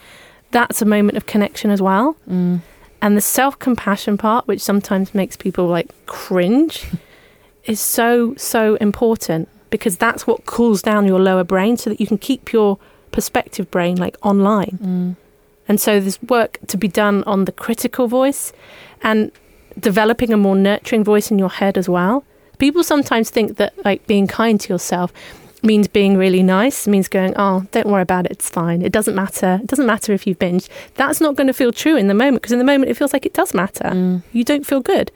That's a moment of connection as well. Mm. And the self compassion part, which sometimes makes people like cringe, is so, so important because that's what cools down your lower brain so that you can keep your perspective brain like online Mm. And so there's work to be done on the critical voice and developing a more nurturing voice in your head as well. People sometimes think that like being kind to yourself means being really nice, means going, oh, don't worry about it, it's fine. It doesn't matter. It doesn't matter if you've binged. That's not going to feel true in the moment because in the moment it feels like it does matter. Mm. You don't feel good.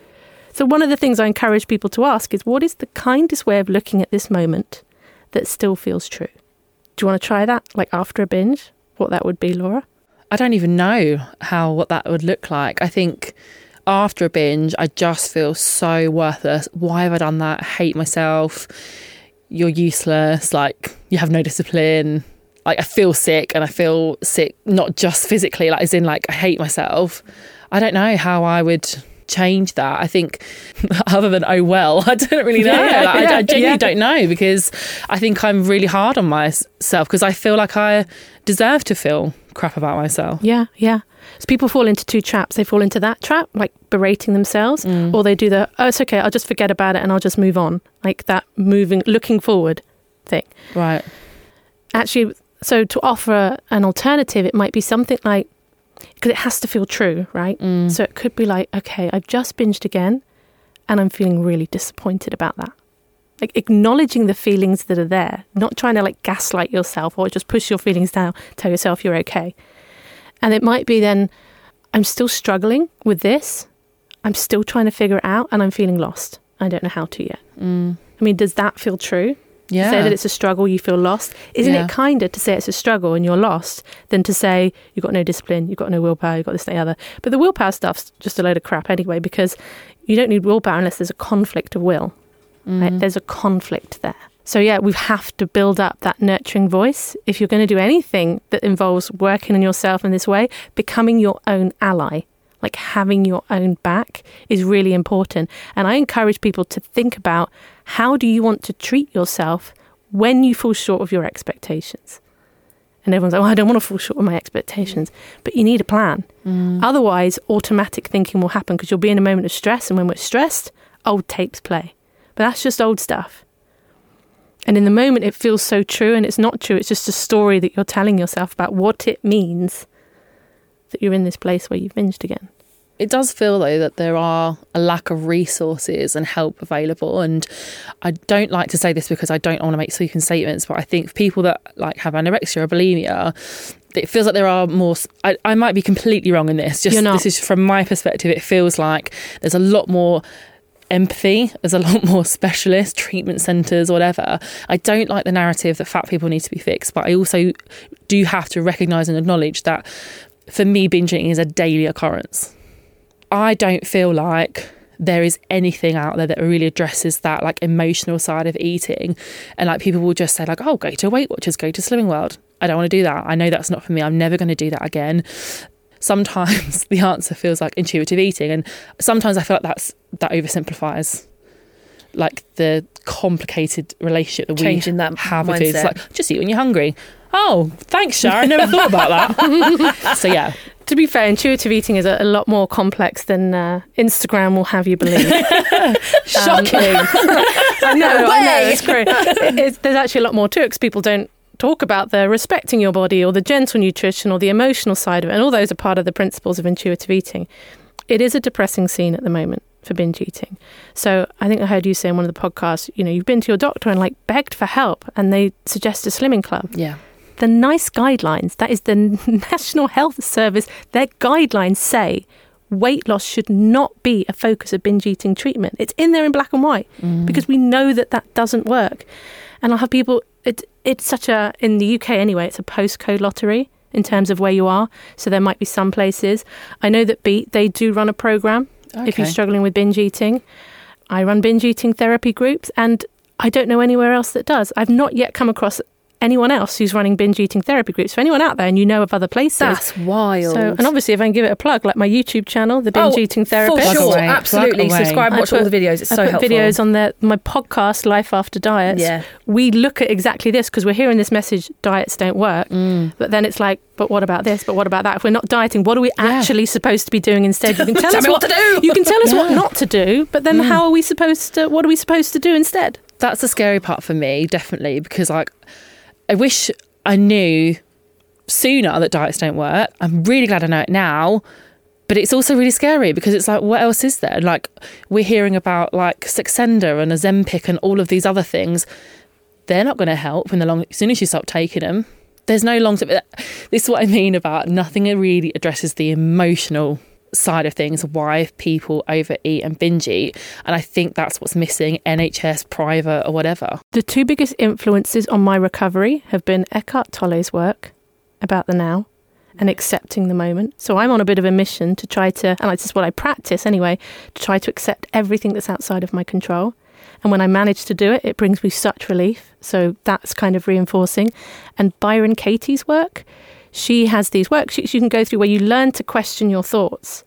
So, one of the things I encourage people to ask is what is the kindest way of looking at this moment that still feels true? Do you want to try that, like after a binge? What that would be, Laura? I don't even know how what that would look like. I think after a binge, I just feel so worthless. Why have I done that? I hate myself. You're useless. Like you have no discipline. Like I feel sick, and I feel sick not just physically, like as in like I hate myself. I don't know how I would change that. I think other than oh well, I don't really know. Yeah, Like, I, yeah, I genuinely yeah. don't know because I think I'm really hard on myself because I feel like I deserve to feel crap about myself. Yeah, yeah. So people fall into two traps. They fall into that trap, like berating themselves, mm. or they do the, oh, it's okay, I'll just forget about it and I'll just move on. Like that moving, looking forward thing. Right. Actually, so to offer an alternative, it might be something like, because it has to feel true, right? Mm. So it could be like, okay, I've just binged again and I'm feeling really disappointed about that. Like acknowledging the feelings that are there, not trying to like gaslight yourself or just push your feelings down, tell yourself you're okay. And it might be then, I'm still struggling with this. I'm still trying to figure it out and I'm feeling lost. I don't know how to yet. Mm. I mean, does that feel true? Yeah. Say that it's a struggle, you feel lost. Isn't Yeah. it kinder to say it's a struggle and you're lost than to say you've got no discipline, you've got no willpower, you've got this, and the other. But the willpower stuff's just a load of crap anyway because you don't need willpower unless there's a conflict of will. Right? Mm-hmm. There's a conflict there. So, yeah, we have to build up that nurturing voice. If you're going to do anything that involves working on yourself in this way, becoming your own ally, like having your own back, is really important. And I encourage people to think about how do you want to treat yourself when you fall short of your expectations. And everyone's like, well, I don't want to fall short of my expectations. But you need a plan. Mm. Otherwise, automatic thinking will happen because you'll be in a moment of stress. And when we're stressed, old tapes play. That's just old stuff. And in the moment, it feels so true, and it's not true. It's just a story that you're telling yourself about what it means that you're in this place where you've binged again. It does feel though that there are a lack of resources and help available, and I don't like to say this because I don't want to make sweeping statements, but I think for people that like have anorexia or bulimia, it feels like there are more. I, I might be completely wrong in this. Just this is from my perspective. It feels like there's a lot more empathy. as a lot more specialist treatment centres, whatever. I don't like the narrative that fat people need to be fixed, but I also do have to recognise and acknowledge that for me, binge eating is a daily occurrence. I don't feel like there is anything out there that really addresses that like emotional side of eating. And like people will just say, like, oh, go to Weight Watchers, go to Slimming World. I don't want to do that. I know that's not for me. I'm never going to do that again. Sometimes the answer feels like intuitive eating. And sometimes I feel like that's that oversimplifies like the complicated relationship that Changing we that have with food. It's mindset. like, just eat when you're hungry. Oh, thanks, Shar. I never thought about that. so yeah, To be fair, intuitive eating is a, a lot more complex than uh, Instagram will have you believe. shocking. I know, I know, it's great. It- it's- there's actually a lot more to it because people don't talk about the respecting your body or the gentle nutrition or the emotional side of it. And all those are part of the principles of intuitive eating. It is a depressing scene at the moment for binge eating. So I think I heard you say in one of the podcasts, you know, you've been to your doctor and like begged for help and they suggest a slimming club. yeah. the NICE guidelines, that is the National Health Service, their guidelines say weight loss should not be a focus of binge eating treatment. It's in there in black and white mm. because we know that that doesn't work. And I'll have people, it, it's such a, in the UK anyway, it's a postcode lottery in terms of where you are. So there might be some places. I know that Beat, they do run a program if you're struggling with binge eating. I run binge eating therapy groups and I don't know anywhere else that does. I've not yet come across anyone else who's running binge eating therapy groups. For anyone out there and you know of other places. That's wild. so, and obviously, if I can give it a plug, like my YouTube channel, the binge Oh, eating for therapist. sure, away, absolutely. Subscribe, watch all the videos. It's I so put helpful. videos on there. My podcast, Life After Diets. Yeah. We look at exactly this because we're hearing this message: diets don't work. Mm. But then it's like, but what about this? But what about that? If we're not dieting, what are we actually supposed to be doing instead? You can tell, Tell us me what to do. You can tell us what not to do, but then how are we supposed to? What are we supposed to do instead? That's the scary part for me, definitely, because like I wish I knew sooner that diets don't work. I'm really glad I know it now. But it's also really scary because it's like, what else is there? Like, we're hearing about like Saxenda and Ozempic and all of these other things. They're not going to help in the long. As soon as you stop taking them, there's no long term. This is what I mean about nothing really addresses the emotional side of things, why people overeat and binge eat. And I think that's what's missing NHS, private, or whatever. The two biggest influences on my recovery have been Eckhart Tolle's work about the now and accepting the moment. So I'm on a bit of a mission to try to, and this is what I practice anyway, to try to accept everything that's outside of my control. And when I manage to do it, it brings me such relief. So that's kind of reinforcing. And Byron Katie's work, she has these worksheets you can go through where you learn to question your thoughts.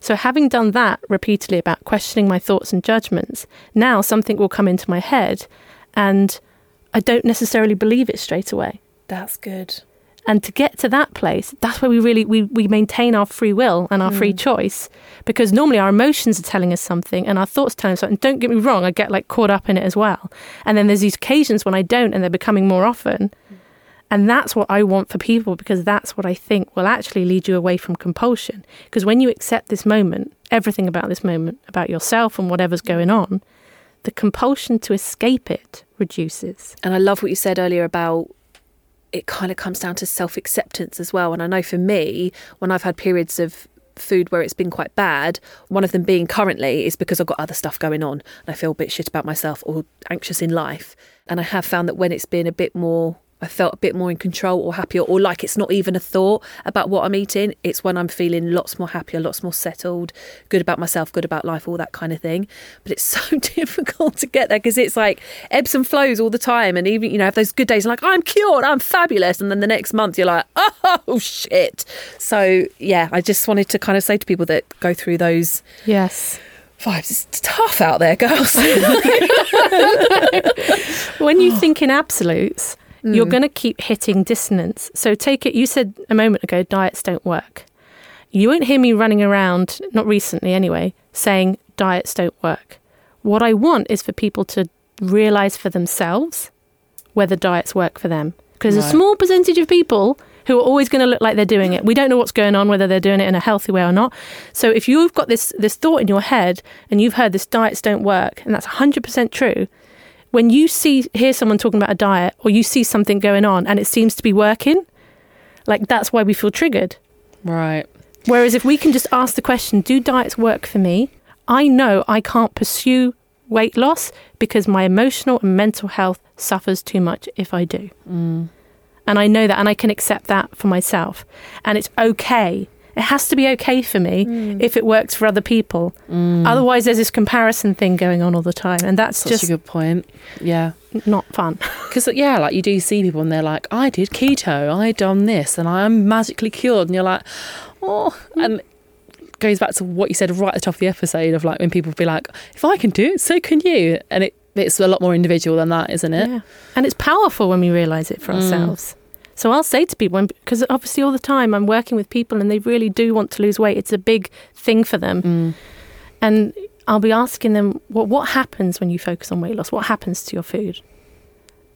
So, having done that repeatedly about questioning my thoughts and judgments, now something will come into my head and I don't necessarily believe it straight away. That's good. And to get to that place, that's where we really we, we maintain our free will and our free mm. choice. Because normally our emotions are telling us something and our thoughts telling us something. Don't get me wrong, I get like caught up in it as well. And then there's these occasions when I don't and they're becoming more often. And that's what I want for people because that's what I think will actually lead you away from compulsion. Because when you accept this moment, everything about this moment, about yourself and whatever's mm. going on, the compulsion to escape it reduces. And I love what you said earlier about it kind of comes down to self acceptance as well. And I know for me, when I've had periods of food where it's been quite bad, one of them being currently is because I've got other stuff going on and I feel a bit shit about myself or anxious in life. And I have found that when it's been a bit more I felt a bit more in control or happier, or like it's not even a thought about what I'm eating. It's when I'm feeling lots more happier, lots more settled, good about myself, good about life, all that kind of thing. But it's so difficult to get there because it's like ebbs and flows all the time. And even, you know, have those good days, like, I'm cured, I'm fabulous. And then the next month, you're like, oh, shit. So, yeah, I just wanted to kind of say to people that go through those. Yes. Vibes. It's tough out there, girls. when you think in absolutes, you're mm. going to keep hitting dissonance. So take it, you said a moment ago, diets don't work. You won't hear me running around, not recently anyway, saying diets don't work. What I want is for people to realize for themselves whether diets work for them. Because a small percentage of people who are always going to look like they're doing it. We don't know what's going on, whether they're doing it in a healthy way or not. So if you've got this this thought in your head and you've heard this diets don't work, and that's 100% true, when you see hear someone talking about a diet or you see something going on and it seems to be working, like that's why we feel triggered. Right. Whereas if we can just ask the question, do diets work for me? I know I can't pursue weight loss because my emotional and mental health suffers too much if I do. Mm. And I know that and I can accept that for myself. And it's okay. It has to be okay for me mm. if it works for other people. Mm. Otherwise, there's this comparison thing going on all the time. And that's Such just a good point. Yeah. not fun. Because, yeah, like you do see people and they're like, I did keto, I done this, and I'm magically cured. And you're like, oh. Mm. And goes back to what you said right at the top of the episode of like when people be like, if I can do it, so can you. And it, it's a lot more individual than that, isn't it? Yeah. And it's powerful when we realize it for ourselves. So I'll say to people, because obviously all the time I'm working with people and they really do want to lose weight. It's a big thing for them. And I'll be asking them, well, what happens when you focus on weight loss? What happens to your food?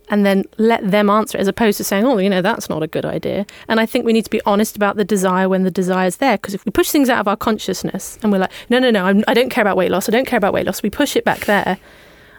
And then let them answer it as opposed to saying, oh, you know, that's not a good idea. And I think we need to be honest about the desire when the desire is there. Because if we push things out of our consciousness and we're like, no, no, no, I'm, I don't care about weight loss, I don't care about weight loss, we push it back there.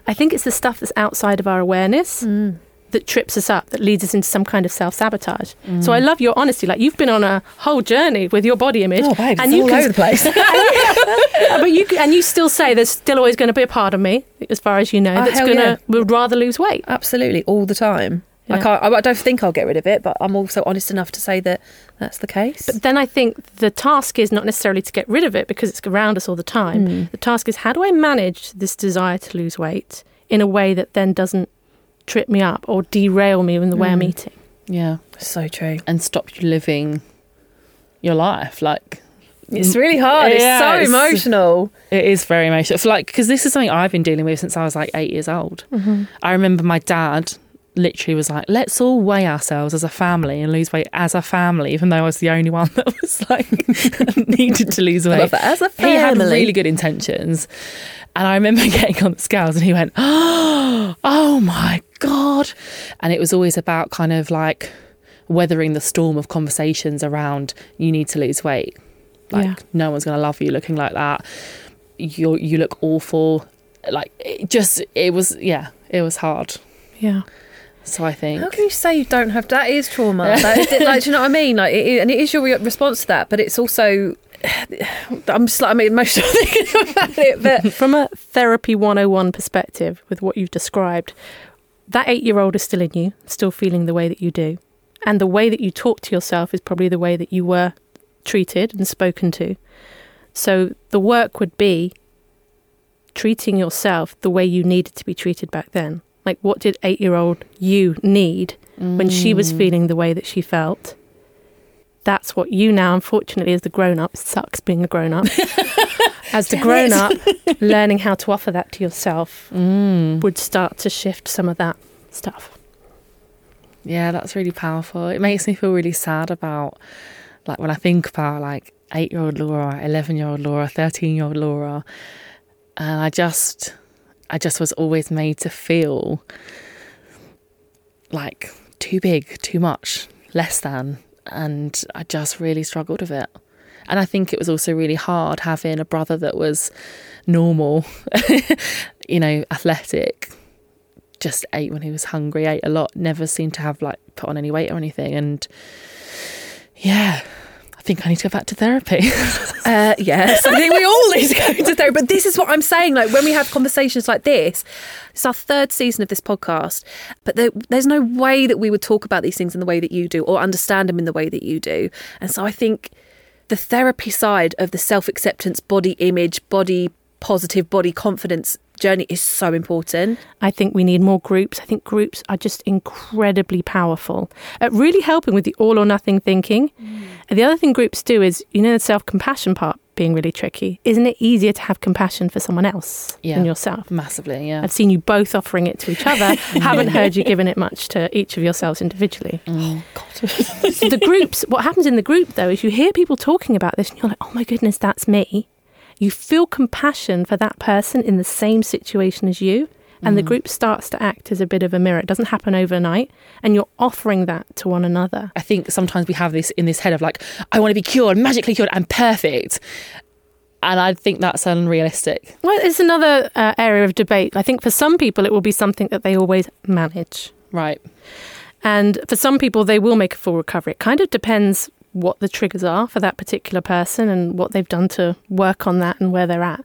I think it's the stuff that's outside of our awareness Mm. That trips us up, that leads us into some kind of self sabotage. So I love your honesty. Like you've been on a whole journey with your body image, Oh, and you all can, over the place. but you and you still say there's still always going to be a part of me, as far as you know, Oh, that's going to yeah. would rather lose weight. Absolutely, all the time. I can't. I don't think I'll get rid of it, but I'm also honest enough to say that that's the case. But then I think the task is not necessarily to get rid of it because it's around us all the time. Mm. The task is how do I manage this desire to lose weight in a way that then doesn't trip me up or derail me in the way I'm Mm. eating. yeah, so true. And stop you living your life. Like, It's really hard. It's Yeah, so it's- emotional. It is very emotional. For like, because this is something I've been dealing with since I was like eight years old. Mm-hmm. I remember my dad literally was like, let's all weigh ourselves as a family and lose weight as a family, even though I was the only one that was like needed to lose weight. As a family. He had really good intentions. And I remember getting on the scales and he went, oh, oh my God. And it was always about kind of like weathering the storm of conversations around you need to lose weight. Like Yeah. no one's going to love you looking like that. You you look awful. Like it just it was yeah, it was hard. Yeah. So I think How can you say you don't have that? Is trauma? That is, like, do you know what I mean? Like, it, and it is your response to that, but it's also. I'm just like I'm emotional thinking about it, but From a therapy 101 perspective, with what you've described, that eight year old is still in you, still feeling the way that you do. And the way that you talk to yourself is probably the way that you were treated and spoken to. So the work would be treating yourself the way you needed to be treated back then. Like, what did eight year old you need when she was feeling the way that she felt? That's what you now, unfortunately, as the grown up, sucks being a grown up. as the grown up, learning how to offer that to yourself Mm. would start to shift some of that stuff. Yeah, that's really powerful. It makes me feel really sad about like when I think about like eight year old Laura, eleven year old Laura, thirteen year old Laura, and I just I just was always made to feel like too big, too much, less than, and I just really struggled with it. And I think it was also really hard having a brother that was normal, you know, athletic, just ate when he was hungry, ate a lot, never seemed to have like put on any weight or anything. And yeah, think I need to go back to therapy. Uh, yes, I think we all need to go to therapy. But this is what I'm saying. Like when we have conversations like this, it's our third season of this podcast. But there, there's no way that we would talk about these things in the way that you do, or understand them in the way that you do. And so I think the therapy side of the self acceptance, body image, body positive, body confidence journey is so important. I think we need more groups. I think groups are just incredibly powerful at really helping with the all or nothing thinking. And the other thing groups do is, you know, the self compassion part being really tricky. Isn't it easier to have compassion for someone else Yeah. than yourself? Massively, yeah. I've seen you both offering it to each other. haven't heard you giving it much to each of yourselves individually. Oh so the groups, what happens in the group though, is you hear people talking about this and you're like, oh my goodness, that's me. You feel compassion for that person in the same situation as you. And the group starts to act as a bit of a mirror. It doesn't happen overnight. And you're offering that to one another. I think sometimes we have this in this head of like, I want to be cured, magically cured, and perfect. And I think that's unrealistic. Well, it's another uh, area of debate. I think for some people, it will be something that they always manage. Right. And for some people, they will make a full recovery. It kind of depends what the triggers are for that particular person and what they've done to work on that and where they're at.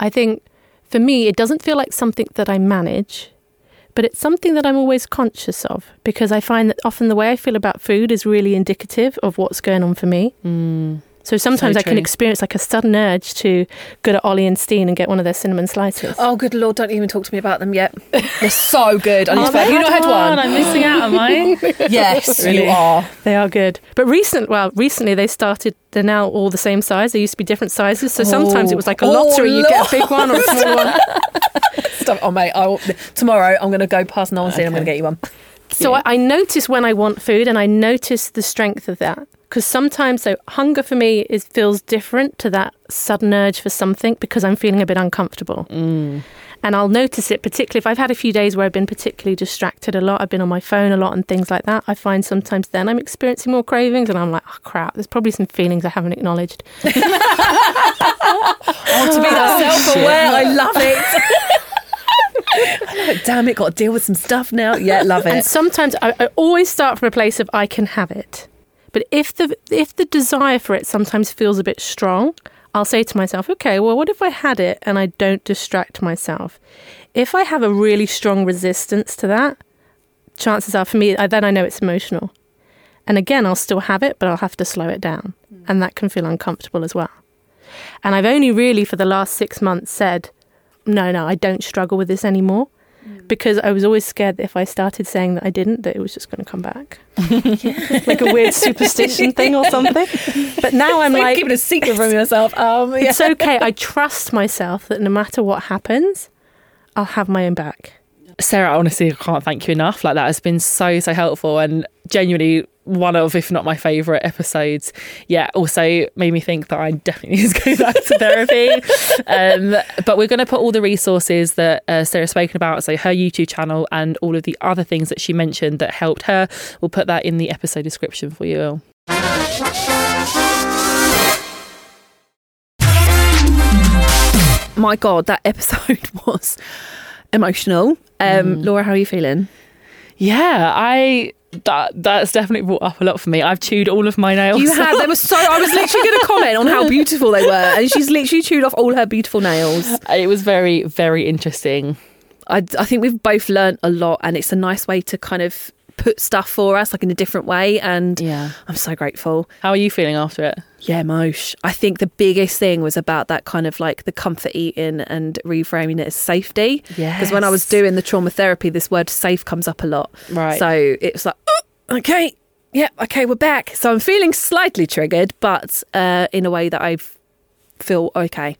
I think for me, it doesn't feel like something that I manage, but it's something that I'm always conscious of because I find that often the way I feel about food is really indicative of what's going on for me. Mm. So sometimes I can experience like a sudden urge to go to Ole and Steen and get one of their cinnamon slices. Oh, good lord! Don't even talk to me about them yet. They're so good. I need Oh, to have you not had one? I'm missing out, am I? Yes, Really? you are. They are good. But recent, well, recently they started. They're now all the same size. They used to be different sizes. So sometimes it was like a Oh, lottery. You get a big one or a small one. Stop. Oh, mate. I will, tomorrow I'm going to go past Ole and Steen. I'm going to get you one. So I, I notice when I want food, and I notice the strength of that. Because sometimes, so hunger for me is feels different to that sudden urge for something because I'm feeling a bit uncomfortable. Mm. And I'll notice it particularly if I've had a few days where I've been particularly distracted a lot. I've been on my phone a lot and things like that. I find sometimes then I'm experiencing more cravings, and I'm like, oh crap, there's probably some feelings I haven't acknowledged. Oh, to be that self-aware, I love it. I love it. Damn it! Got to deal with some stuff now. Yeah, love it. And sometimes I, I always start from a place of I can have it. But if the if the desire for it sometimes feels a bit strong, I'll say to myself, okay, well, what if I had it and I don't distract myself? If I have a really strong resistance to that, chances are for me, I, then I know it's emotional. And again, I'll still have it, but I'll have to slow it down. Hmm. And that can feel uncomfortable as well. And I've only really for the last six months said, no, no, I don't struggle with this anymore because I was always scared that if I started saying that I didn't, that it was just going to come back, like a weird superstition thing or something. But now I'm like like, keeping a secret from yourself. Um, yeah. it's okay. I trust myself that no matter what happens, I'll have my own back. Sarah, honestly, I can't thank you enough. Like that has been so, so helpful. And genuinely, one of, if not my favourite episodes. Yeah, also made me think that I definitely need to go back to therapy. um, but we're going to put all the resources that uh, Sarah's spoken about, so her YouTube channel and all of the other things that she mentioned that helped her. We'll put that in the episode description for you all. My God, that episode was emotional. Um, Laura, how are you feeling? Yeah, I that that's definitely brought up a lot for me. I've chewed all of my nails. You had. They were so. I was literally going to comment on how beautiful they were, and she's literally chewed off all her beautiful nails. it was very very interesting. I, I think we've both learnt a lot, and it's a nice way to kind of put stuff for us, like in a different way. And Yeah. I'm so grateful. How are you feeling after it? Yeah, Mosh. I think the biggest thing was about that kind of like the comfort eating and reframing it as safety. Yeah. Because when I was doing the trauma therapy, this word safe comes up a lot. Right. So it was like, oh, okay, yeah, okay, we're back. So I'm feeling slightly triggered, but uh, in a way that I feel okay.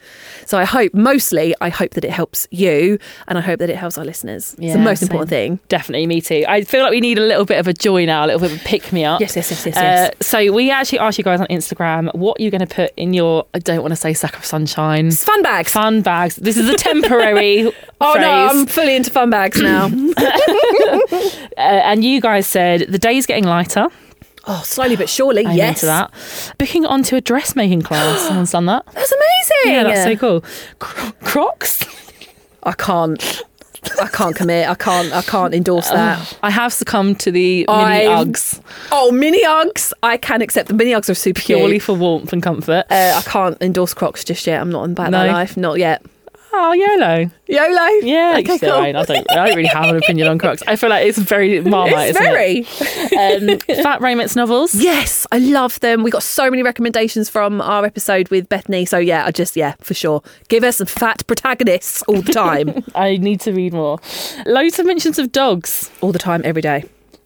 So I hope, mostly, I hope that it helps you and I hope that it helps our listeners. it's the most same. important thing. Definitely, me too. I feel like we need a little bit of a joy now, a little bit of a pick me up. Yes, yes, yes, yes, Uh, yes. so we actually asked you guys on Instagram what you're going to put in your. I don't want to say sack of sunshine. It's fun bags. Fun bags. This is a temporary Oh phrase. no, I'm fully into fun bags now. Uh, and you guys said the day's getting lighter. Oh, slowly but surely, I'm yes. into that. Booking onto a dressmaking class. Someone's done that. That's amazing. Yeah, that's so cool. Cro- Crocs. I can't. I can't commit. I can't. I can't endorse that. I have succumbed to the mini I've- Uggs Oh, mini Uggs. I can accept the mini Uggs are super purely cute. for warmth and comfort. Uh, I can't endorse Crocs just yet. I'm not on back No. my life. Not yet. Oh, YOLO. YOLO. Yeah, Okay, cool. I don't. I don't really have an opinion on Crocs. I feel like it's very Marmite. It's very. it? Um, Fat Romance novels. Yes, I love them. We got so many recommendations from our episode with Bethany. So yeah, I just yeah, for sure. Give us some fat protagonists all the time, I need to read more. Loads of mentions of dogs. all the time, every day.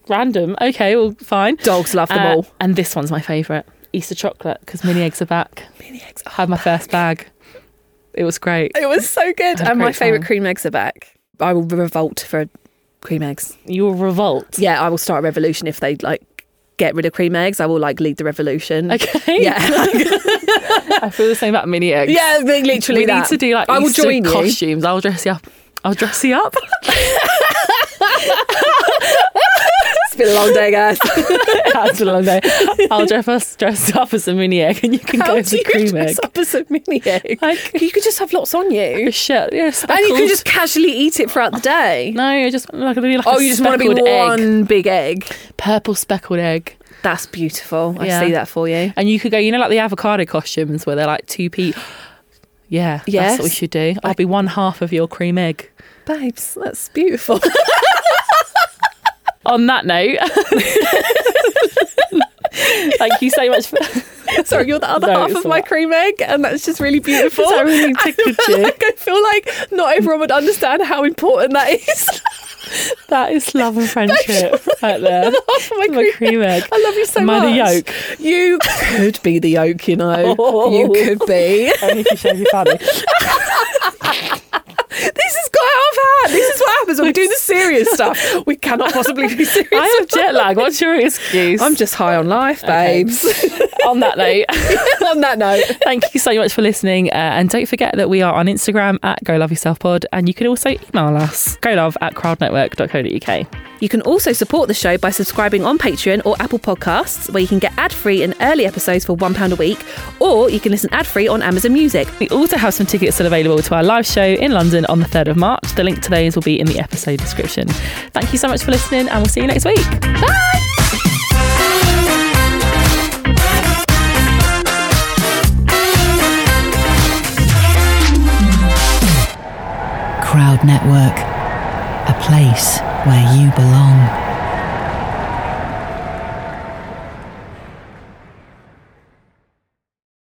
Random. Okay, well, fine. Dogs love them Uh, all. And this one's my favourite. Easter chocolate because mini eggs are back. Mini eggs. I had my first bag. It was great. It was so good. And my favourite cream eggs are back. I will revolt for cream eggs. You will revolt. Yeah, I will start a revolution if they like get rid of cream eggs. I will like lead the revolution. Okay. Yeah. I feel the same about mini eggs. yeah, li- literally we that. need to do like I will Easter join you. costumes. I'll dress you up. I'll dress you up. It's been a long day, guys. it has been a long day. I'll dress us dress up as a mini egg, and you can How go as a cream dress egg. up as a mini egg? Like- you could just have lots on you. Shit, yeah, And you can just casually eat it throughout the day. no, oh, you just like like Oh, you just want to be speckled egg. one big egg. purple speckled egg. That's beautiful. I Yeah. see that for you. And you could go, you know, like the avocado costumes where they're like two p. Yeah, Yes. that's what we should do. I'll be one half of your cream egg. Babes, that's beautiful. On that note, thank you so much for. Sorry, you're the other No, half of my cream egg, and that's just really beautiful. Really I feel like I feel like not everyone would understand how important that is. That is love and friendship right there. my My cream, egg. I love you so Am I much. the yolk? You could be the yolk, you know. You could be. Only if you show me funny. This has got out of hand. This is what happens when we do the serious stuff. We cannot possibly be serious. I have jet lag. What's your excuse? I'm just high on life, Okay. babes. on that note. on that note, Thank you so much for listening. Uh, and don't forget that we are on Instagram at Go Love Yourself Pod. And you can also email us, go love at crowdnetwork.co.uk. you can also support the show by subscribing on Patreon or Apple Podcasts, where you can get ad-free and early episodes for £1 a week, or you can listen ad-free on Amazon Music. We also have some tickets still available to our live show in London on the 3rd of March. The link to those will be in the episode description. Thank you so much for listening, and we'll see you next week. Bye! Crowd Network, a place where you belong.